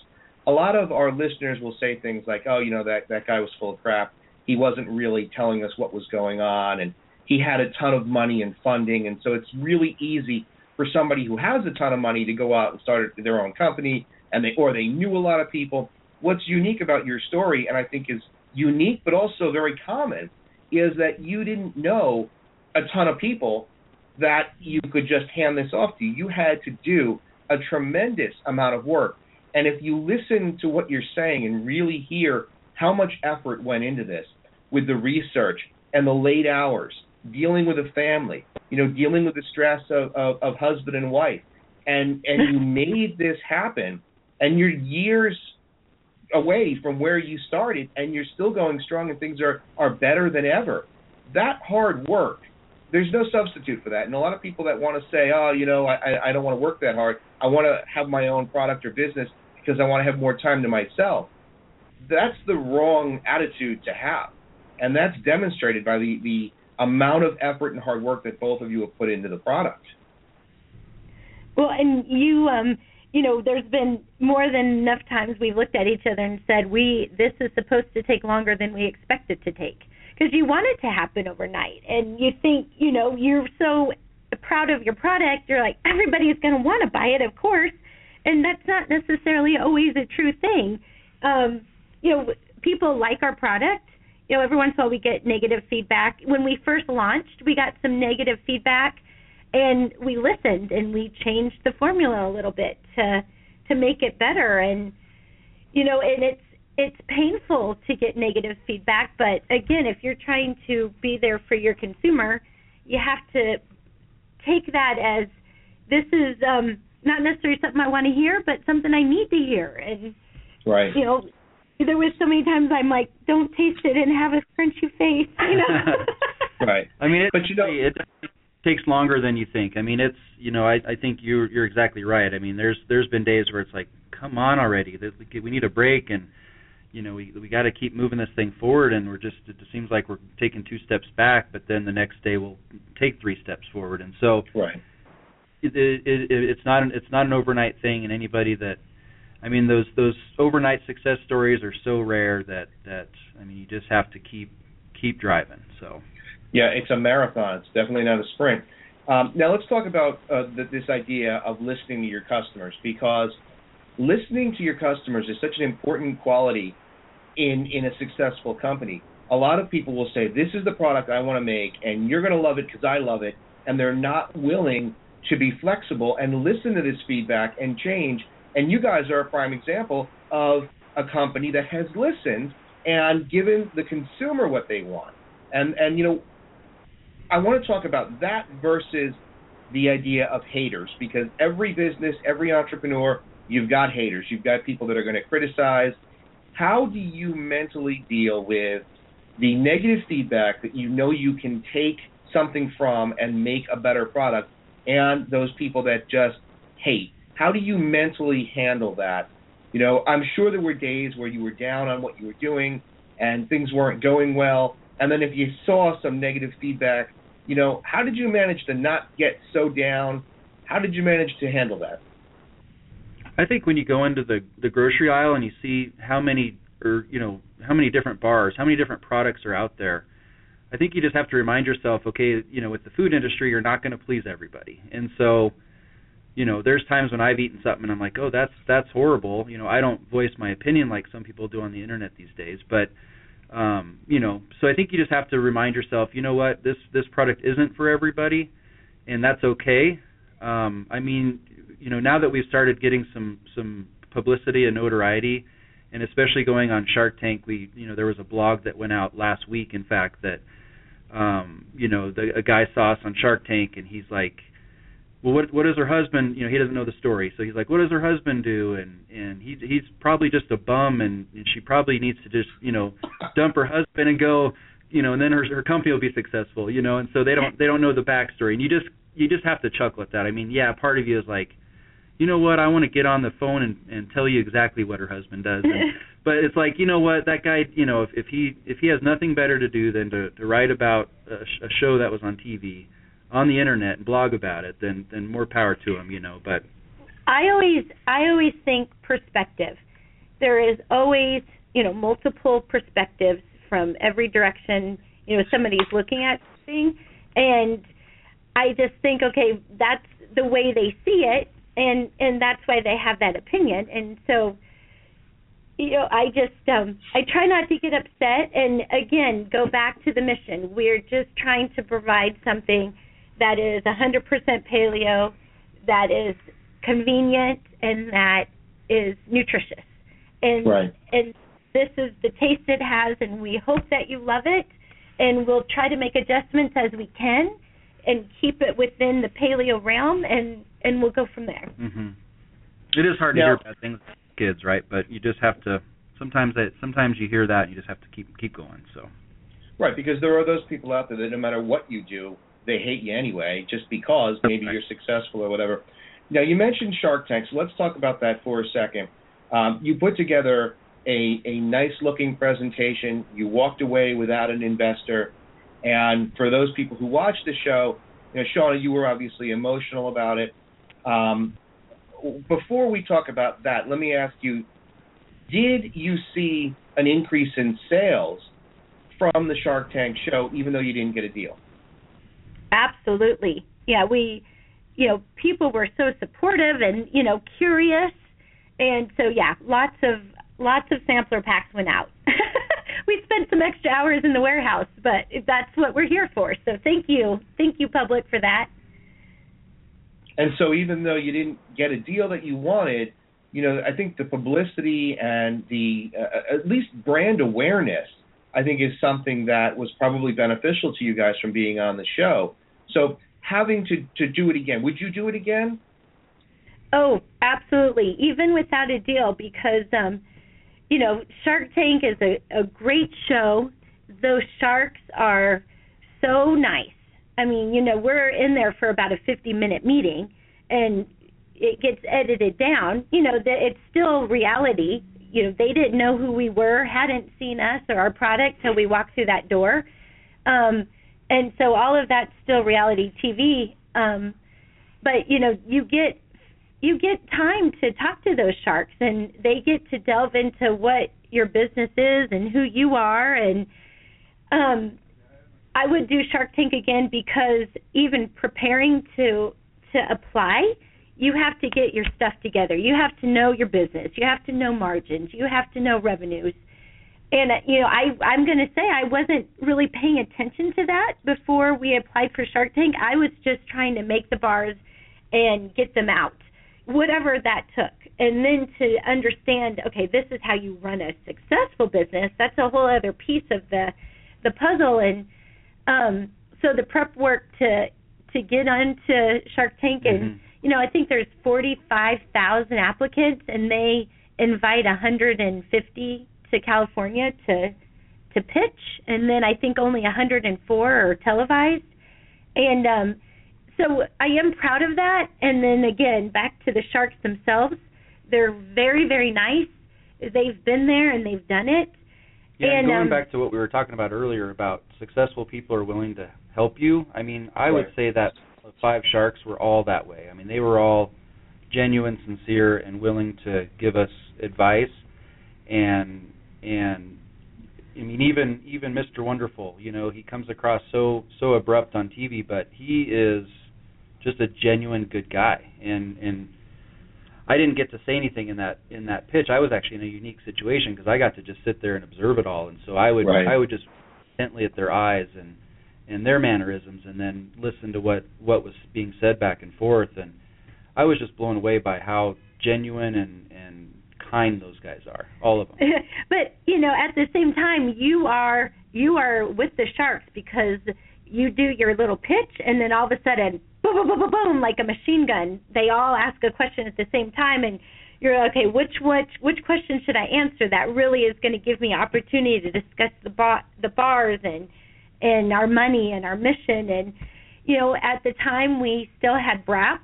Speaker 1: a lot of our listeners will say things like, "Oh, you know, that that guy was full of crap. He wasn't really telling us what was going on, and he had a ton of money and funding, and so it's really easy for somebody who has a ton of money to go out and start their own company, and they or they knew a lot of people. What's unique about your story, and I think is unique but also very common, is that you didn't know a ton of people that you could just hand this off to. You had to do a tremendous amount of work. And if you listen to what you're saying and really hear how much effort went into this with the research and the late hours, dealing with a family, you know, dealing with the stress of, of, of husband and wife, and and you made this happen, and you're years away from where you started, and you're still going strong, and things are are better than ever. That hard work, there's no substitute for that. And a lot of people that want to say, oh, you know, I I don't want to work that hard. I want to have my own product or business because I want to have more time to myself. That's the wrong attitude to have, and that's demonstrated by the the amount of effort and hard work that both of you have put into the product.
Speaker 2: Well, and you, um, you know, there's been more than enough times we've looked at each other and said, "We this is supposed to take longer than we expected to take," because you want it to happen overnight, and you think, you know, you're so proud of your product, you're like, everybody's going to want to buy it, of course, and that's not necessarily always a true thing. Um, you know, people like our product. You know, every once in a while we get negative feedback. When we first launched, we got some negative feedback and we listened and we changed the formula a little bit to to make it better and you know and it's it's painful to get negative feedback but again if you're trying to be there for your consumer you have to take that as this is um not necessarily something I want to hear but something I need to hear and
Speaker 1: Right.
Speaker 2: you know there was so many times I'm like don't taste it and have a crunchy face you know
Speaker 1: Right.
Speaker 3: I mean, it,
Speaker 1: But you know-
Speaker 3: it takes longer than you think. I mean, it's you know, I I think you're you're exactly right. I mean, there's there's been days where it's like, come on already, we need a break, and you know, we we got to keep moving this thing forward, and we're just it seems like we're taking two steps back, but then the next day we'll take three steps forward, and so
Speaker 1: right.
Speaker 3: It, it, it, it's not an, it's not an overnight thing, and anybody that I mean, those those overnight success stories are so rare that that I mean, you just have to keep keep driving. So.
Speaker 1: Yeah, it's a marathon. It's definitely not a sprint. Um, now let's talk about uh, the, this idea of listening to your customers because listening to your customers is such an important quality in in a successful company. A lot of people will say, "This is the product I want to make, and you're going to love it because I love it," and they're not willing to be flexible and listen to this feedback and change and you guys are a prime example of a company that has listened and given the consumer what they want. And and you know, I want to talk about that versus the idea of haters because every business, every entrepreneur, you've got haters. You've got people that are going to criticize. How do you mentally deal with the negative feedback that you know you can take something from and make a better product and those people that just hate how do you mentally handle that? You know, I'm sure there were days where you were down on what you were doing and things weren't going well. And then if you saw some negative feedback, you know, how did you manage to not get so down? How did you manage to handle that?
Speaker 3: I think when you go into the the grocery aisle and you see how many or you know how many different bars, how many different products are out there, I think you just have to remind yourself, okay, you know, with the food industry, you're not going to please everybody, and so you know, there's times when I've eaten something and I'm like, oh, that's that's horrible. You know, I don't voice my opinion like some people do on the internet these days, but um, you know, so I think you just have to remind yourself, you know what, this this product isn't for everybody, and that's okay. Um, I mean, you know, now that we've started getting some some publicity and notoriety, and especially going on Shark Tank, we you know there was a blog that went out last week, in fact, that um, you know the, a guy saw us on Shark Tank, and he's like, well what what does her husband you know he doesn't know the story. So he's like what does her husband do? And and he's he's probably just a bum and, and she probably needs to just you know dump her husband and go you know and then her her company will be successful you know? And so they don't they don't know the backstory. And you just you just have to chuckle at that. I mean yeah part of you is like you know what? I want to get on the phone and and tell you exactly what her husband does. And, but it's like you know what? That guy you know if if he if he has nothing better to do than to to write about a, a show that was on tv on the internet and blog about it, then then more power to them, you know. But
Speaker 2: I always I always think perspective. There is always you know multiple perspectives from every direction. You know somebody's looking at something, and I just think okay that's the way they see it, and and that's why they have that opinion, and so you know, I just um I try not to get upset and again go back to the mission. We're just trying to provide something that is 100% paleo, that is convenient, and that is nutritious. And
Speaker 1: right.
Speaker 2: and this is the taste it has, and we hope that you love it. And we'll try to make adjustments as we can, and keep it within the paleo realm, and and we'll go from there.
Speaker 3: Mm-hmm. It is hard to hear bad things, kids, right? But you just have to. Sometimes that sometimes you hear that, and you just have to keep keep going. So.
Speaker 1: Right, because there are those people out there that no matter what you do, they hate you anyway, just because maybe you're successful or whatever. Now you mentioned Shark Tank, so let's talk about that for a second. Um, you put together a a nice looking presentation. You walked away without an investor, and for those people who watched the show, you know, Shauna, you were obviously emotional about it. Um, before we talk about that, let me ask you: Did you see an increase in sales from the Shark Tank show, even though you didn't get a deal?
Speaker 2: Absolutely. Yeah, we you know, people were so supportive and, you know, curious. And so yeah, lots of lots of sampler packs went out. we spent some extra hours in the warehouse, but that's what we're here for. So thank you. Thank you public for that.
Speaker 1: And so even though you didn't get a deal that you wanted, you know, I think the publicity and the uh, at least brand awareness I think is something that was probably beneficial to you guys from being on the show. So having to to do it again, would you do it again?
Speaker 2: Oh, absolutely. Even without a deal, because um, you know, Shark Tank is a, a great show. Those sharks are so nice. I mean, you know, we're in there for about a 50 minute meeting and it gets edited down. You know, that it's still reality. You know, they didn't know who we were, hadn't seen us or our product till we walked through that door. Um, and so all of that's still reality TV. Um, but you know, you get you get time to talk to those sharks and they get to delve into what your business is and who you are and um I would do Shark Tank again because even preparing to to apply, you have to get your stuff together. You have to know your business. You have to know margins. You have to know revenues. And you know, I I'm going to say I wasn't really paying attention to that before we applied for Shark Tank. I was just trying to make the bars and get them out, whatever that took. And then to understand, okay, this is how you run a successful business. That's a whole other piece of the the puzzle and um, so the prep work to to get onto Shark Tank, and mm-hmm. You know, I think there's 45,000 applicants, and they invite 150 to California to to pitch, and then I think only 104 are televised, and um, so I am proud of that. And then again, back to the sharks themselves, they're very very nice. They've been there and they've done it,
Speaker 3: yeah,
Speaker 2: and,
Speaker 3: going
Speaker 2: um,
Speaker 3: back to what we were talking about earlier about successful people are willing to help you. I mean, I
Speaker 1: right.
Speaker 3: would say that the five sharks were all that way. I mean, they were all genuine, sincere, and willing to give us advice. And and I mean, even even Mr. Wonderful, you know, he comes across so so abrupt on TV, but he is just a genuine good guy. And and I didn't get to say anything in that in that pitch. I was actually in a unique situation because I got to just sit there and observe it all, and so I would
Speaker 1: right.
Speaker 3: I would just intently at their eyes and and their mannerisms, and then listen to what what was being said back and forth, and I was just blown away by how genuine and and kind those guys are, all of them.
Speaker 2: but you know, at the same time, you are you are with the sharks because you do your little pitch, and then all of a sudden boom, boom, boom, boom, boom, like a machine gun. They all ask a question at the same time, and you're okay. Which which which question should I answer that really is going to give me opportunity to discuss the bar, the bars and and our money and our mission and you know at the time we still had BRAP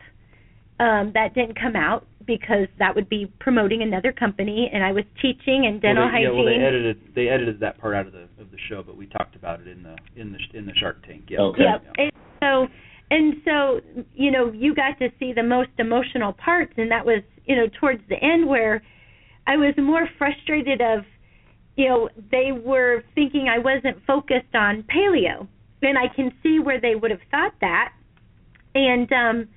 Speaker 2: um, that didn't come out because that would be promoting another company and I was teaching and dental
Speaker 3: well, they,
Speaker 2: hygiene.
Speaker 3: Yeah, well they edited they edited that part out of the of the show, but we talked about it in the in the in the Shark Tank. Yeah.
Speaker 1: Okay.
Speaker 2: Yep. Yeah. And so and so you know you got to see the most emotional parts and that was you know towards the end where i was more frustrated of you know they were thinking i wasn't focused on paleo. And i can see where they would have thought that. And um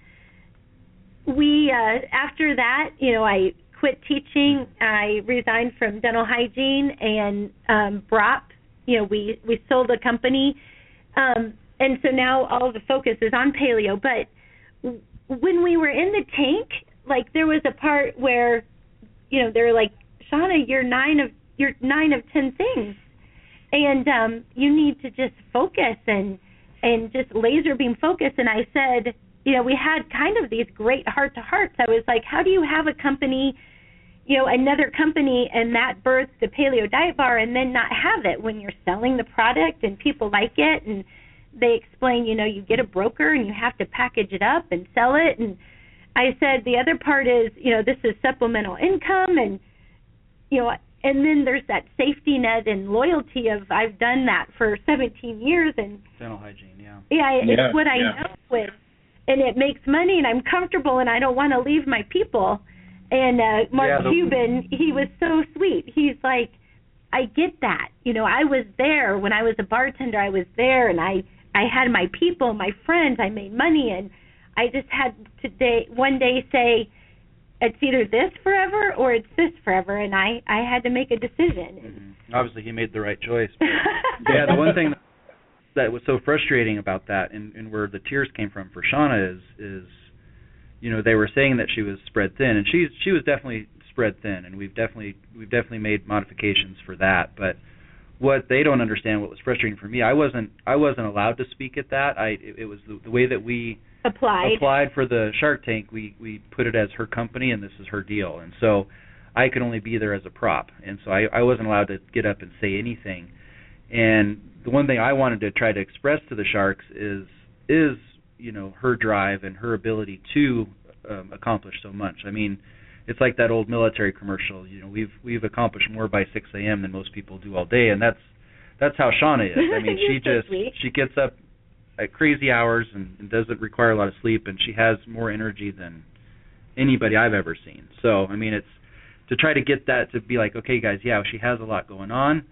Speaker 2: we uh after that you know i quit teaching. I resigned from dental hygiene and um Brap you know we we sold a company. Um and so now all the focus is on paleo. But when we were in the tank, like there was a part where, you know, they're like, Shauna, you're nine of you're nine of ten things, and um, you need to just focus and and just laser beam focus. And I said, you know, we had kind of these great heart to hearts. I was like, how do you have a company? you know another company and that birthed the paleo diet bar and then not have it when you're selling the product and people like it and they explain, you know, you get a broker and you have to package it up and sell it. And I said the other part is, you know, this is supplemental income and, you know, and then there's that safety net and loyalty of I've done that for 17 years and
Speaker 3: dental hygiene, yeah.
Speaker 2: Yeah, it's
Speaker 1: yeah,
Speaker 2: what I
Speaker 1: yeah.
Speaker 2: know with, and it makes money and I'm comfortable and I don't want to leave my people. And uh Mark
Speaker 3: Yeah, the-
Speaker 2: Cuban, he was so sweet. He's like, I get that. You know, I was there when I was a bartender. I was there and I I had my people, my friends, I made money, and I just had to day, one day say, it's either this forever or it's this forever, and I I had to make a decision.
Speaker 3: Mm-hmm. Obviously, he made the right choice. Yeah, the one thing that was so frustrating about that, and, and where the tears came from for Shauna is is, you know, they were saying that she was spread thin, and she's she was definitely spread thin, and we've definitely we've definitely made modifications for that, but what they don't understand what was frustrating for me i wasn't i wasn't allowed to speak at that i it, it was the, the way that we
Speaker 2: applied
Speaker 3: applied for the shark tank we we put it as her company and this is her deal and so i could only be there as a prop and so i i wasn't allowed to get up and say anything and the one thing i wanted to try to express to the sharks is is you know her drive and her ability to um, accomplish so much. I mean, it's like that old military commercial. You know, we've we've accomplished more by 6 a.m. than most people do all day, and that's that's how Shauna is. I mean, she just
Speaker 2: sweet.
Speaker 3: she gets up at crazy hours and, and doesn't require a lot of sleep, and she has more energy than anybody I've ever seen. So, I mean, it's to try to get that to be like, okay, guys, yeah, she has a lot going on,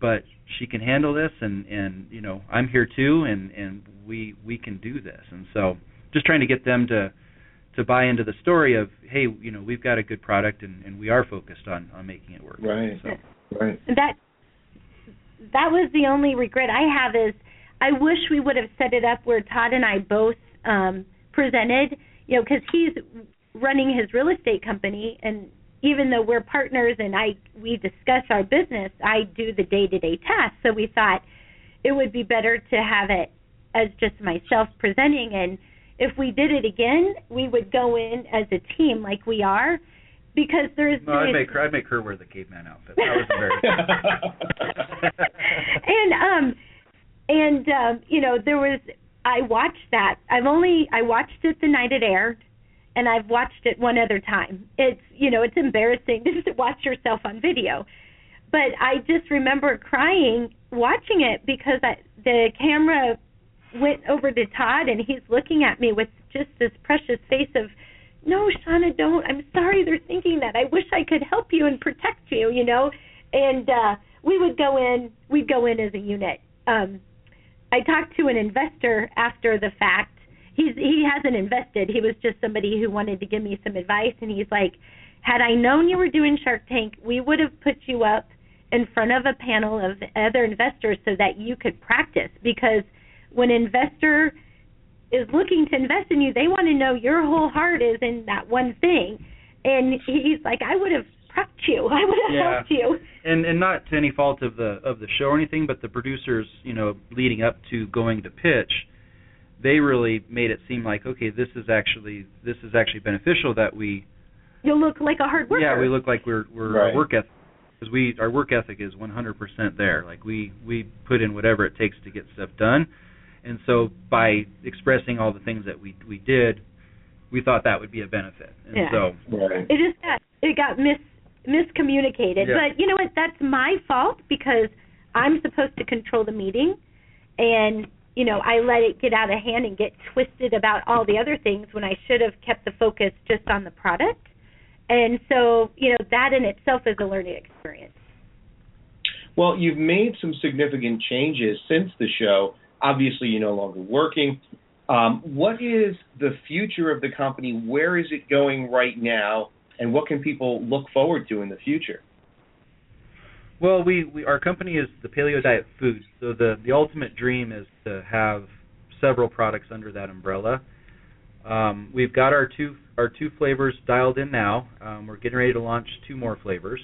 Speaker 3: but she can handle this, and and you know, I'm here too, and and we we can do this, and so just trying to get them to to buy into the story of hey you know we've got a good product and, and we are focused on on making it work
Speaker 1: Right.
Speaker 3: so
Speaker 1: Right.
Speaker 2: that that was the only regret I have is I wish we would have set it up where Todd and I both um presented, you know, because he's running his real estate company, and even though we're partners and I we discuss our business, I do the day to day tasks. So we thought it would be better to have it as just myself presenting, and if we did it again, we would go in as a team like we are, because there's
Speaker 3: no I'd make her I'd make her wear the caveman outfit. That was very
Speaker 2: and um and um you know there was I watched that. I've only I watched it the night it aired and I've watched it one other time. It's you know, it's embarrassing just to watch yourself on video. But I just remember crying watching it because I, the camera went over to Todd and he's looking at me with just this precious face of no, Shauna, don't. I'm sorry they're thinking that. I wish I could help you and protect you, you know. And uh we would go in we'd go in as a unit. Um I talked to an investor after the fact. He's he hasn't invested. He was just somebody who wanted to give me some advice and he's like, "Had I known you were doing Shark Tank, we would have put you up in front of a panel of other investors so that you could practice because when investor is looking to invest in you, they want to know your whole heart is in that one thing. And he's like, I would have prepped you. I would have
Speaker 3: Yeah.
Speaker 2: helped you.
Speaker 3: and and not to any fault of the of the show or anything but the producers you know leading up to going to pitch they really made it seem like okay this is actually this is actually beneficial that we
Speaker 2: You'll look like a hard worker.
Speaker 3: yeah we look like we're we're
Speaker 1: Right.
Speaker 3: our work ethic because we our work ethic is 100% there like we we put in whatever it takes to get stuff done and so by expressing all the things that we we did we thought that would be a benefit and
Speaker 2: Yeah.
Speaker 3: so
Speaker 1: Right.
Speaker 2: it just got it got mis miscommunicated.
Speaker 3: Yeah.
Speaker 2: But you know what? That's my fault because I'm supposed to control the meeting, and you know I let it get out of hand and get twisted about all the other things when I should have kept the focus just on the product. And so you know that in itself is a learning experience.
Speaker 1: Well, you've made some significant changes since the show. Obviously, you're no longer working. Um, what is the future of the company? Where is it going right now? And what can people look forward to in the future?
Speaker 3: Well, we, we our company is the Paleo Diet Foods. So the the ultimate dream is to have several products under that umbrella. Um, we've got our two our two flavors dialed in now. Um, we're getting ready to launch two more flavors,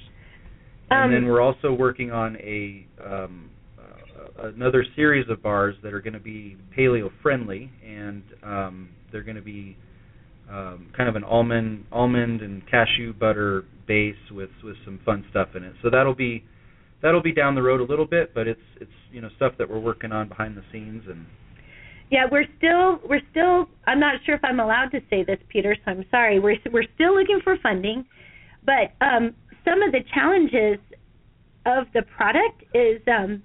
Speaker 3: and
Speaker 2: Um,
Speaker 3: then we're also working on a um, uh, another series of bars that are going to be paleo friendly, and um, they're going to be um, kind of an almond almond and cashew butter base with with some fun stuff in it. So that'll be that'll be down the road a little bit, but it's it's you know stuff that we're working on behind the scenes and
Speaker 2: Yeah, we're still we're still I'm not sure if I'm allowed to say this, Peter, so I'm sorry. We're we're still looking for funding, but um some of the challenges of the product is um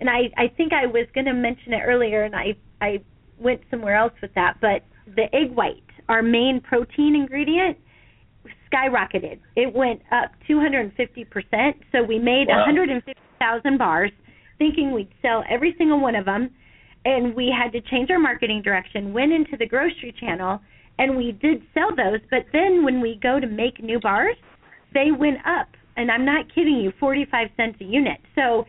Speaker 2: and I I think I was going to mention it earlier and I I went somewhere else with that, but the egg white, our main protein ingredient skyrocketed. It went up 250%. So we made
Speaker 1: Wow.
Speaker 2: 150,000 bars thinking we'd sell every single one of them and we had to change our marketing direction, went into the grocery channel, and we did sell those. But then when we go to make new bars, they went up, and I'm not kidding you, 45 cents a unit. So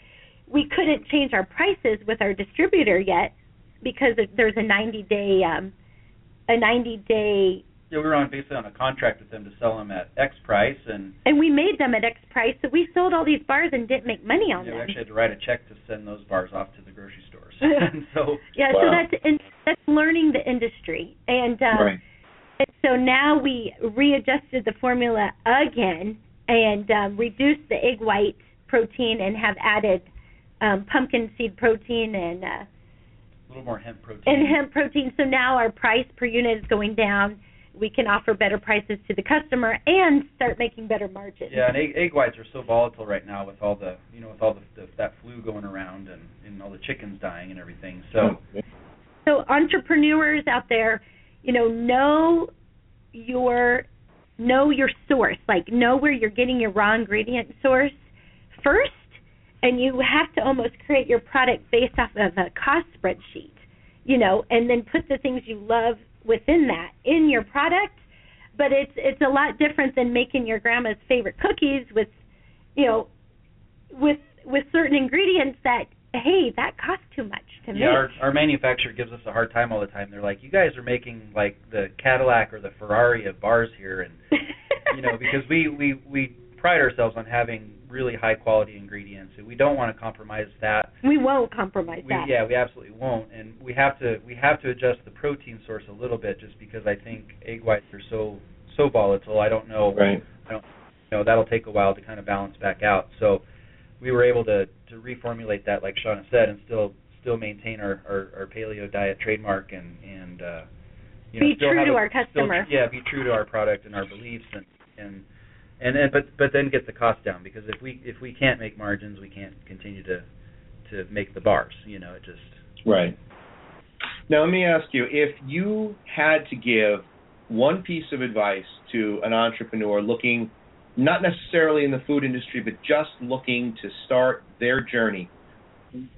Speaker 2: we couldn't change our prices with our distributor yet because there's a 90 day um, a 90 day
Speaker 3: yeah, we were on basically on a contract with them to sell them at X price, and
Speaker 2: and we made them at X price, so we sold all these bars and didn't make money on
Speaker 3: you know, we actually had to write a check to send those bars off to the grocery stores. so
Speaker 2: Yeah, so that's in, that's learning the industry, and um,
Speaker 1: Right.
Speaker 2: And so now we readjusted the formula again and um, reduced the egg white protein and have added um, pumpkin seed protein and uh,
Speaker 3: little more hemp protein.
Speaker 2: And hemp protein. So now our price per unit is going down. We can offer better prices to the customer and start making better margins.
Speaker 3: Yeah, and egg, egg whites are so volatile right now with all the you know with all the, the that flu going around and and all the chickens dying and everything. So
Speaker 2: so entrepreneurs out there, you know, know your know your source, like know where you're getting your raw ingredient source first, and you have to almost create your product based off of a cost spreadsheet, you know, and then put the things you love within that in your product. But it's it's a lot different than making your grandma's favorite cookies with, you know, with with certain ingredients that hey that costs too much to
Speaker 3: yeah,
Speaker 2: make.
Speaker 3: our our manufacturer gives us a hard time all the time. They're like, you guys are making like the Cadillac or the Ferrari of bars here, and you know because we we we pride ourselves on having really high quality ingredients, and we don't want to compromise that.
Speaker 2: we won't compromise
Speaker 3: We,
Speaker 2: that.
Speaker 3: yeah, we absolutely won't, and we have to we have to adjust the protein source a little bit just because I think egg whites are so so volatile. I don't know.
Speaker 1: Right.
Speaker 3: I don't you know that'll take a while to kind of balance back out. So we were able to to reformulate that, like Shauna said, and still still maintain our our, our paleo diet trademark and and uh, you know
Speaker 2: Be
Speaker 3: still
Speaker 2: true
Speaker 3: have
Speaker 2: to
Speaker 3: a-
Speaker 2: our customer.
Speaker 3: Still, yeah, be true to our product and our beliefs and and and then but but then get the cost down because if we if we can't make margins, we can't continue to to make the bars. You know, it just
Speaker 1: Right. Now, let me ask you if you had to give one piece of advice to an entrepreneur looking not necessarily in the food industry, but just looking to start their journey,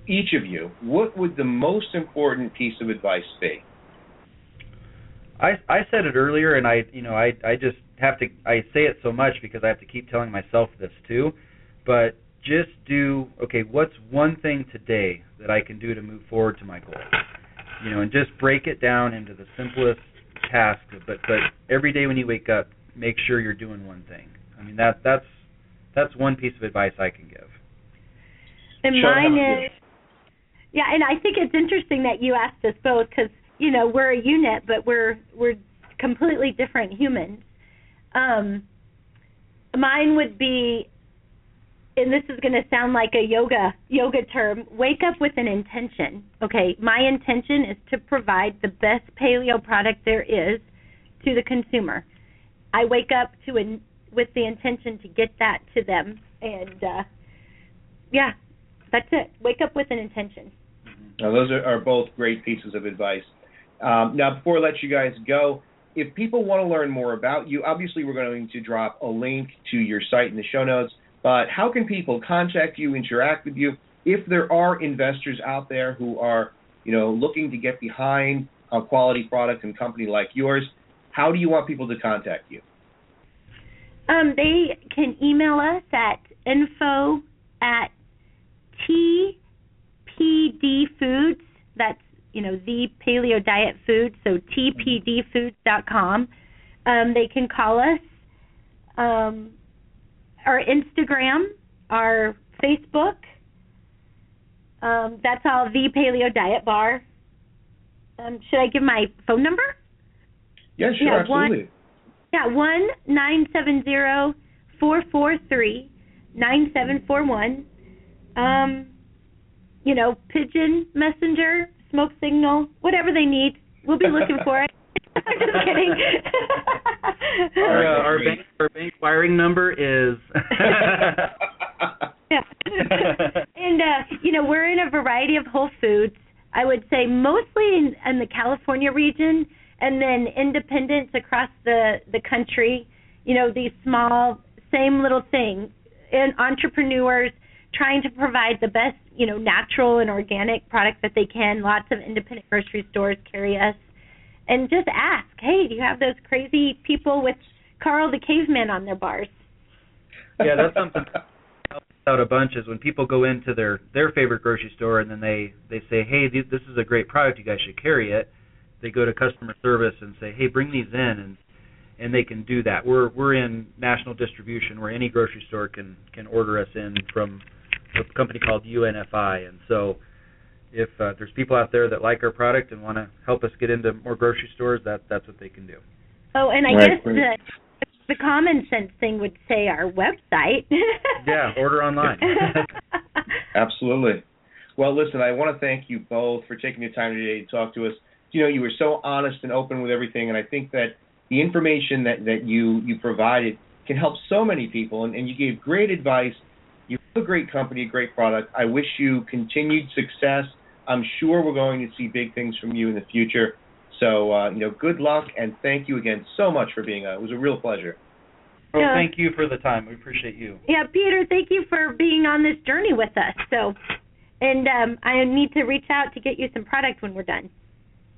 Speaker 1: each of you, what would the most important piece of advice be?
Speaker 3: I I said it earlier, and I you know I I just have to I say it so much because I have to keep telling myself this too, but just do okay. What's one thing today that I can do to move forward to my goal? You know, and just break it down into the simplest task. But but every day when you wake up, make sure you're doing one thing. I mean that that's that's one piece of advice I can give.
Speaker 2: And mine is, yeah, and I think it's interesting that you asked us both because you know we're a unit, but we're we're completely different humans. Um, mine would be, and this is going to sound like a yoga yoga term. Wake up with an intention. Okay, my intention is to provide the best paleo product there is to the consumer. I wake up to an with the intention to get that to them, and uh, yeah, that's it. Wake up with an intention.
Speaker 1: Now, those are, are both great pieces of advice. Um, now, before I let you guys go, if people want to learn more about you, obviously we're going to drop a link to your site in the show notes. But how can people contact you, interact with you, if there are investors out there who are, you know, looking to get behind a quality product and company like yours? How do you want people to contact you?
Speaker 2: Um, they can email us at info at TPD Foods. That's you know the Paleo Diet Food. So tpdfoods.com. Um, they can call us. Um, our Instagram, our Facebook. Um, that's all the Paleo Diet Bar. Um, should I give my phone number?
Speaker 1: Yeah, sure,
Speaker 2: Yeah, one-
Speaker 1: absolutely.
Speaker 2: Yeah, one nine seven zero four four three nine seven four one. Um, you know, pigeon messenger, smoke signal, whatever they need, we'll be looking for it. I'm just kidding.
Speaker 3: Our uh, our bank our bank wiring number is.
Speaker 2: yeah. and uh, you know, we're in a variety of Whole Foods. I would say mostly in, in the California region, and then independents across the the country. You know, these small, same little thing, and entrepreneurs trying to provide the best, you know, natural and organic product that they can. Lots of independent grocery stores carry us, and just ask, hey, do you have those crazy people with Carl the Caveman on their bars?
Speaker 3: yeah, that's something that helps out a bunch is when people go into their their favorite grocery store and then they they say, "Hey, th- this is a great product. You guys should carry it." They go to customer service and say, "Hey, bring these in," and and they can do that. We're we're in national distribution where any grocery store can can order us in from a company called UNFI, and so if uh, there's people out there that like our product and want to help us get into more grocery stores, that that's what they can do.
Speaker 2: Oh, and I
Speaker 1: Right,
Speaker 2: guess
Speaker 1: right.
Speaker 2: the the common sense thing would say our website.
Speaker 3: Yeah, order online.
Speaker 1: Absolutely. Well, listen, I want to thank you both for taking the time today to talk to us. You know, you were so honest and open with everything, and I think that the information that, that you, you provided can help so many people, and, and you gave great advice. You have a great company, a great product. I wish you continued success. I'm sure we're going to see big things from you in the future. So, uh, you know, good luck, and thank you again so much for being on. It was a real pleasure.
Speaker 3: Well, yeah. thank you for the time. We appreciate you.
Speaker 2: Yeah, Peter, thank you for being on this journey with us. So, and um, I need to reach out to get you some product when we're done.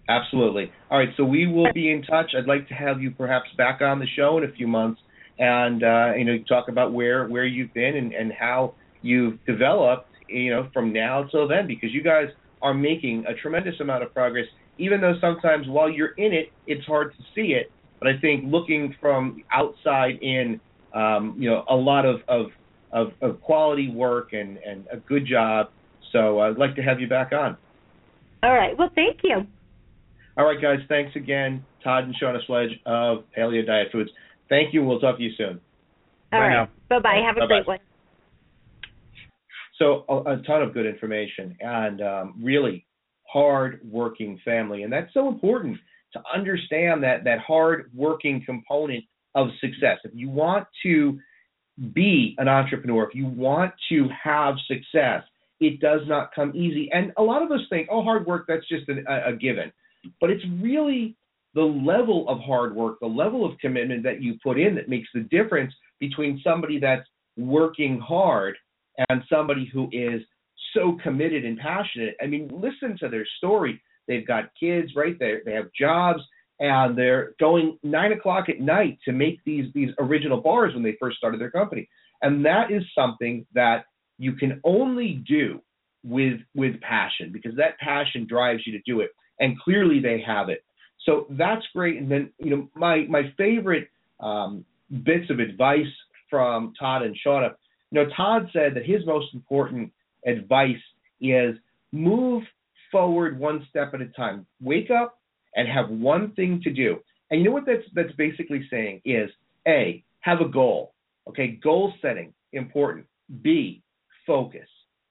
Speaker 1: Absolutely. All right, so we will be in touch. I'd like to have you perhaps back on the show in a few months, and uh, you know, talk about where where you've been and, and how you've developed, you know, from now till then, because you guys are making a tremendous amount of progress. Even though sometimes while you're in it, it's hard to see it. But I think looking from outside in, um, you know, a lot of, of of, of quality work and, and a good job. So I'd like to have you back on.
Speaker 2: All right. Well, thank you.
Speaker 1: All right, guys. Thanks again, Todd and Shauna Sledge of Paleo Diet Foods. Thank you. We'll talk to you soon.
Speaker 2: All bye right. Bye bye. Have a Bye-bye. great one.
Speaker 1: So a, a, ton of good information and um, really hard working family, and that's so important to understand that that hard working component of success. If you want to be an entrepreneur, if you want to have success, it does not come easy. And a lot of us think, oh, hard work, that's just a, a given. But it's really the level of hard work, the level of commitment that you put in that makes the difference between somebody that's working hard and somebody who is so committed and passionate. I mean, listen to their story. They've got kids, right? They they have jobs, and they're going nine o'clock at night to make these these original bars when they first started their company. And that is something that you can only do with with passion because that passion drives you to do it. And clearly they have it. So that's great. And then you know my my favorite um, bits of advice from Todd and Shauna. You know, Todd said that his most important advice is move forward one step at a time. Wake up and have one thing to do. And you know what that's that's basically saying is A, have a goal. Okay, goal setting, important. B, focus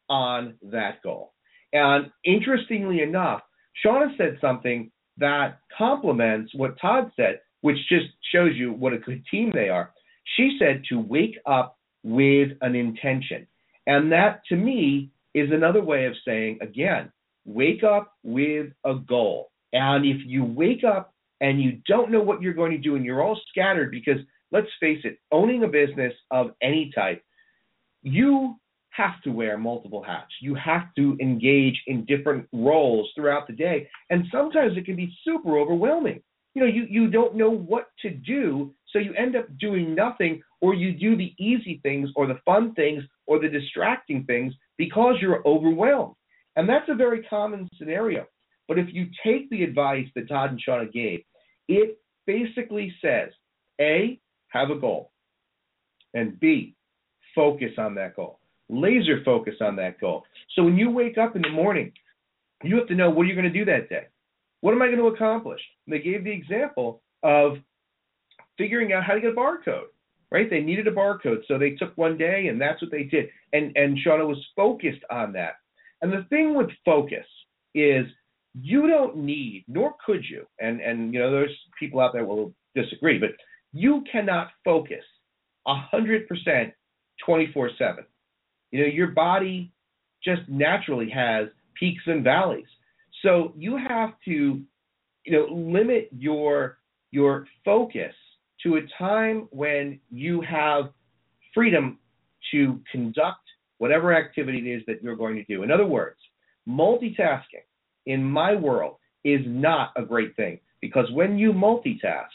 Speaker 1: on that goal. And interestingly enough, Shauna said something that complements what Todd said, which just shows you what a good team they are. She said to wake up with an intention. And that to me is another way of saying, again, wake up with a goal. And if you wake up and you don't know what you're going to do and you're all scattered, because let's face it, owning a business of any type, you have to wear multiple hats. You have to engage in different roles throughout the day. And sometimes it can be super overwhelming. You know, you, you don't know what to do, so you end up doing nothing, or you do the easy things, or the fun things, or the distracting things because you're overwhelmed. And that's a very common scenario. But if you take the advice that Todd and Shauna gave, it basically says A, have a goal, and B, focus on that goal. Laser focus on that goal. So when you wake up in the morning, you have to know what are you going to do that day? What am I going to accomplish? And they gave the example of figuring out how to get a barcode, right? They needed a barcode, so they took one day and that's what they did. And and Shauna was focused on that. And the thing with focus is you don't need, nor could you, and and you know there's people out there will disagree, but you cannot focus a hundred percent 24/7. You know your body just naturally has peaks and valleys, so you have to, you know, limit your your focus to a time when you have freedom to conduct whatever activity it is that you're going to do. In other words, multitasking in my world is not a great thing because when you multitask,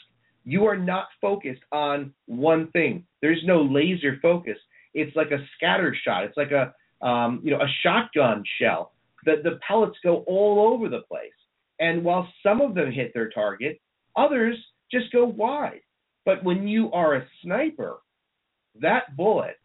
Speaker 1: you are not focused on one thing. There's no laser focus. It's like a scatter shot. It's like a um, you know a shotgun shell. The the pellets go all over the place. And while some of them hit their target, others just go wide. But when you are a sniper, that bullet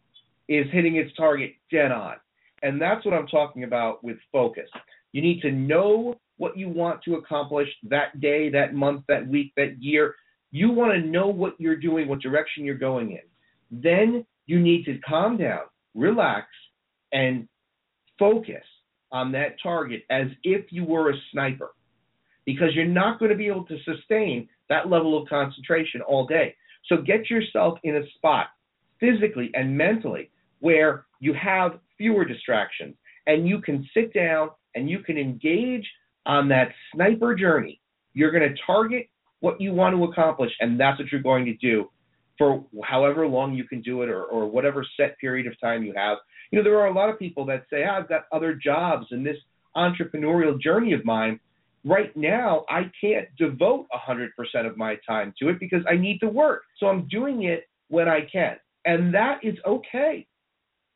Speaker 1: is hitting its target dead on. And that's what I'm talking about with focus. You need to know what you want to accomplish that day, that month, that week, that year. You want to know what you're doing, what direction you're going in. Then you need to calm down, relax, and focus on that target as if you were a sniper because you're not going to be able to sustain that level of concentration all day. So get yourself in a spot physically and mentally where you have fewer distractions and you can sit down and you can engage on that sniper journey. You're going to target what you want to accomplish, and that's what you're going to do for however long you can do it or, or whatever set period of time you have. You know, there are a lot of people that say, oh, I've got other jobs in this entrepreneurial journey of mine. Right now, I can't devote 100% of my time to it because I need to work. So I'm doing it when I can. And that is okay.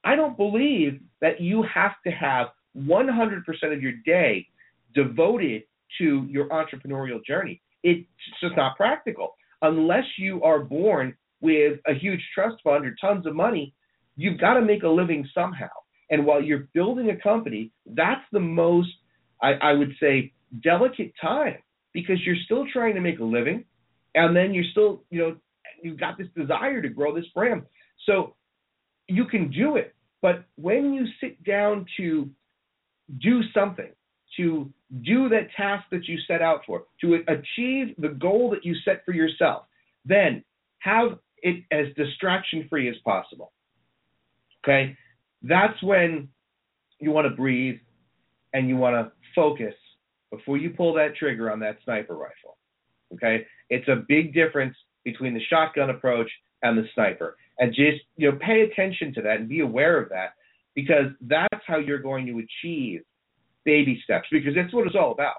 Speaker 1: I don't believe that you have to have 100% of your day devoted to your entrepreneurial journey. It's just not practical. Unless you are born with a huge trust fund or tons of money, you've got to make a living somehow. And while you're building a company, that's the most, I, I would say, delicate time because you're still trying to make a living and then you're still, you know, you've got this desire to grow this brand. So you can do it. But when you sit down to do something, to do that task that you set out for, to achieve the goal that you set for yourself, then have it as distraction free as possible. Okay? That's when you want to breathe and you want to focus before you pull that trigger on that sniper rifle. Okay? It's a big difference between the shotgun approach and the sniper. And just, you know, pay attention to that and be aware of that because that's how you're going to achieve baby steps because that's what it's all about.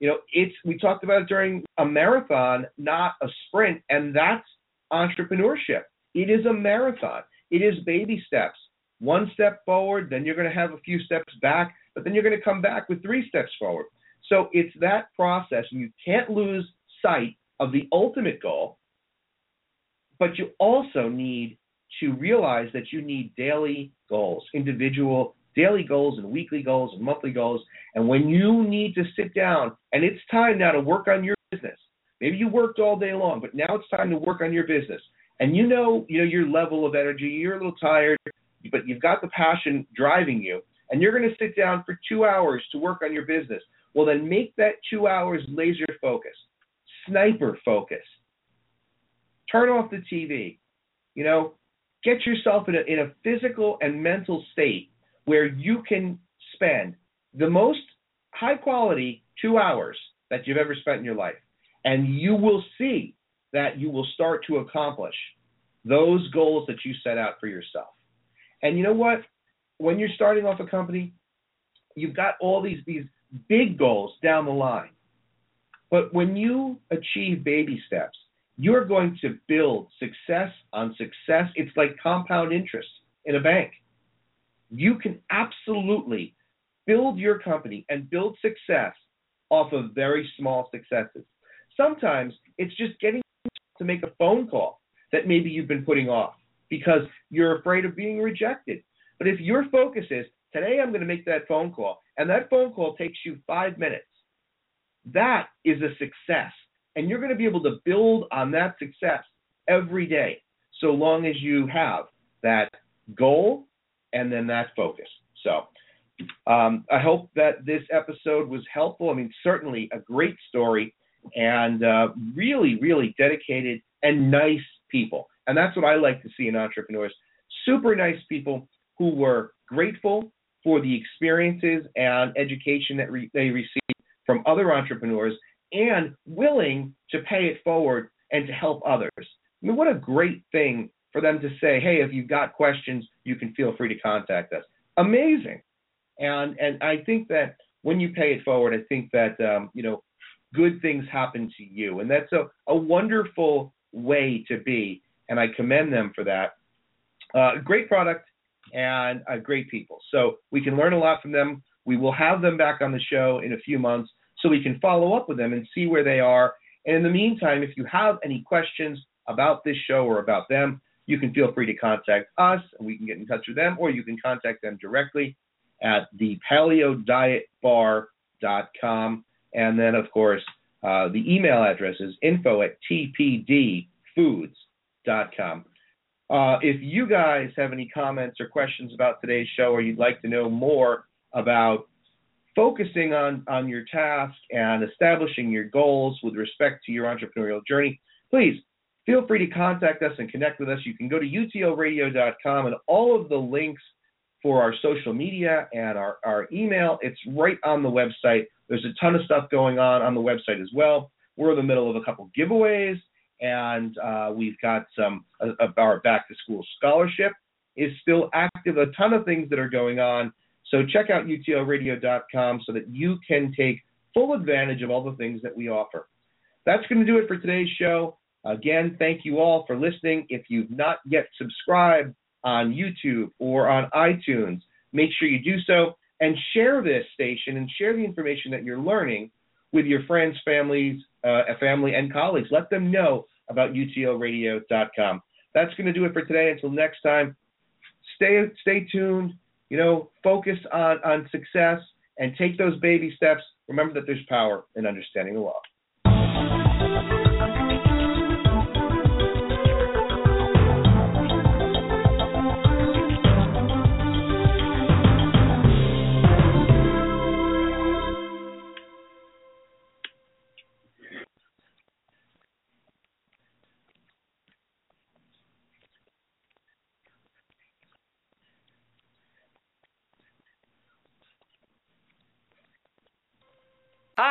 Speaker 1: You know, it's we talked about it during a marathon, not a sprint, and that's entrepreneurship. It is a marathon. It is baby steps. One step forward, then you're going to have a few steps back, but then you're going to come back with three steps forward. So it's that process, and you can't lose sight of the ultimate goal, but you also need to realize that you need daily goals, individual daily goals and weekly goals and monthly goals. And when you need to sit down and it's time now to work on your business, maybe you worked all day long, but now it's time to work on your business. And you know, you know your level of energy, you're a little tired, but you've got the passion driving you, and you're going to sit down for two hours to work on your business. Well, then make that two hours laser focus, sniper focus. Turn off the TV. You know, get yourself in a, in a physical and mental state where you can spend the most high quality two hours that you've ever spent in your life. And you will see that you will start to accomplish those goals that you set out for yourself. And you know what? When you're starting off a company, you've got all these these big goals down the line. But when you achieve baby steps, you're going to build success on success. It's like compound interest in a bank you can absolutely build your company and build success off of very small successes. Sometimes it's just getting to make a phone call that maybe you've been putting off because you're afraid of being rejected. But if your focus is today I'm going to make that phone call and that phone call takes you 5 minutes, that is a success. And you're going to be able to build on that success every day so long as you have that goal and then that focus. So um, I hope that this episode was helpful. I mean, certainly a great story and uh, really, really dedicated and nice people. And that's what I like to see in entrepreneurs super nice people who were grateful for the experiences and education that re- they received from other entrepreneurs and willing to pay it forward and to help others. I mean, what a great thing for them to say, hey, if you've got questions, you can feel free to contact us. Amazing. And and I think that when you pay it forward, I think that um, you know good things happen to you, and that's a, a wonderful way to be. And I commend them for that. Uh, great product and uh, great people. So we can learn a lot from them. We will have them back on the show in a few months so we can follow up with them and see where they are. And in the meantime, if you have any questions about this show or about them, you can feel free to contact us and we can get in touch with them, or you can contact them directly at the paleodietbar.com. And then, of course, uh, the email address is info at tpdfoods.com. Uh, if you guys have any comments or questions about today's show, or you'd like to know more about focusing on, on your task and establishing your goals with respect to your entrepreneurial journey, please feel free to contact us and connect with us. You can go to utlradio.com and all of the links for our social media and our, our email, it's right on the website. There's a ton of stuff going on on the website as well. We're in the middle of a couple giveaways, and uh, we've got some uh, our back to school scholarship is still active. A ton of things that are going on. So check out utlradio.com so that you can take full advantage of all the things that we offer. That's going to do it for today's show. Again, thank you all for listening. If you've not yet subscribed on YouTube or on iTunes, make sure you do so and share this station and share the information that you're learning with your friends, families, uh, family, and colleagues. Let them know about utlradio.com. That's going to do it for today. Until next time, stay stay tuned. You know, focus on on success and take those baby steps. Remember that there's power in understanding the law.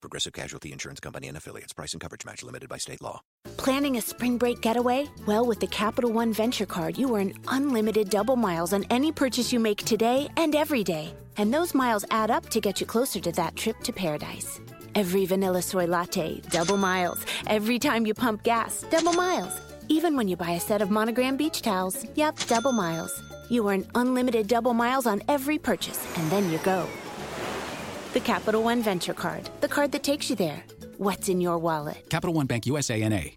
Speaker 4: Progressive Casualty Insurance Company and affiliates. Price and coverage match limited by state law.
Speaker 5: Planning a spring break getaway? Well, with the Capital One Venture Card, you earn unlimited double miles on any purchase you make today and every day. And those miles add up to get you closer to that trip to paradise. Every vanilla soy latte, double miles. Every time you pump gas, double miles. Even when you buy a set of monogram beach towels, yep, double miles. You earn unlimited double miles on every purchase, and then you go. The Capital One Venture Card, the card that takes you there. What's in your wallet?
Speaker 6: Capital One Bank USA NA.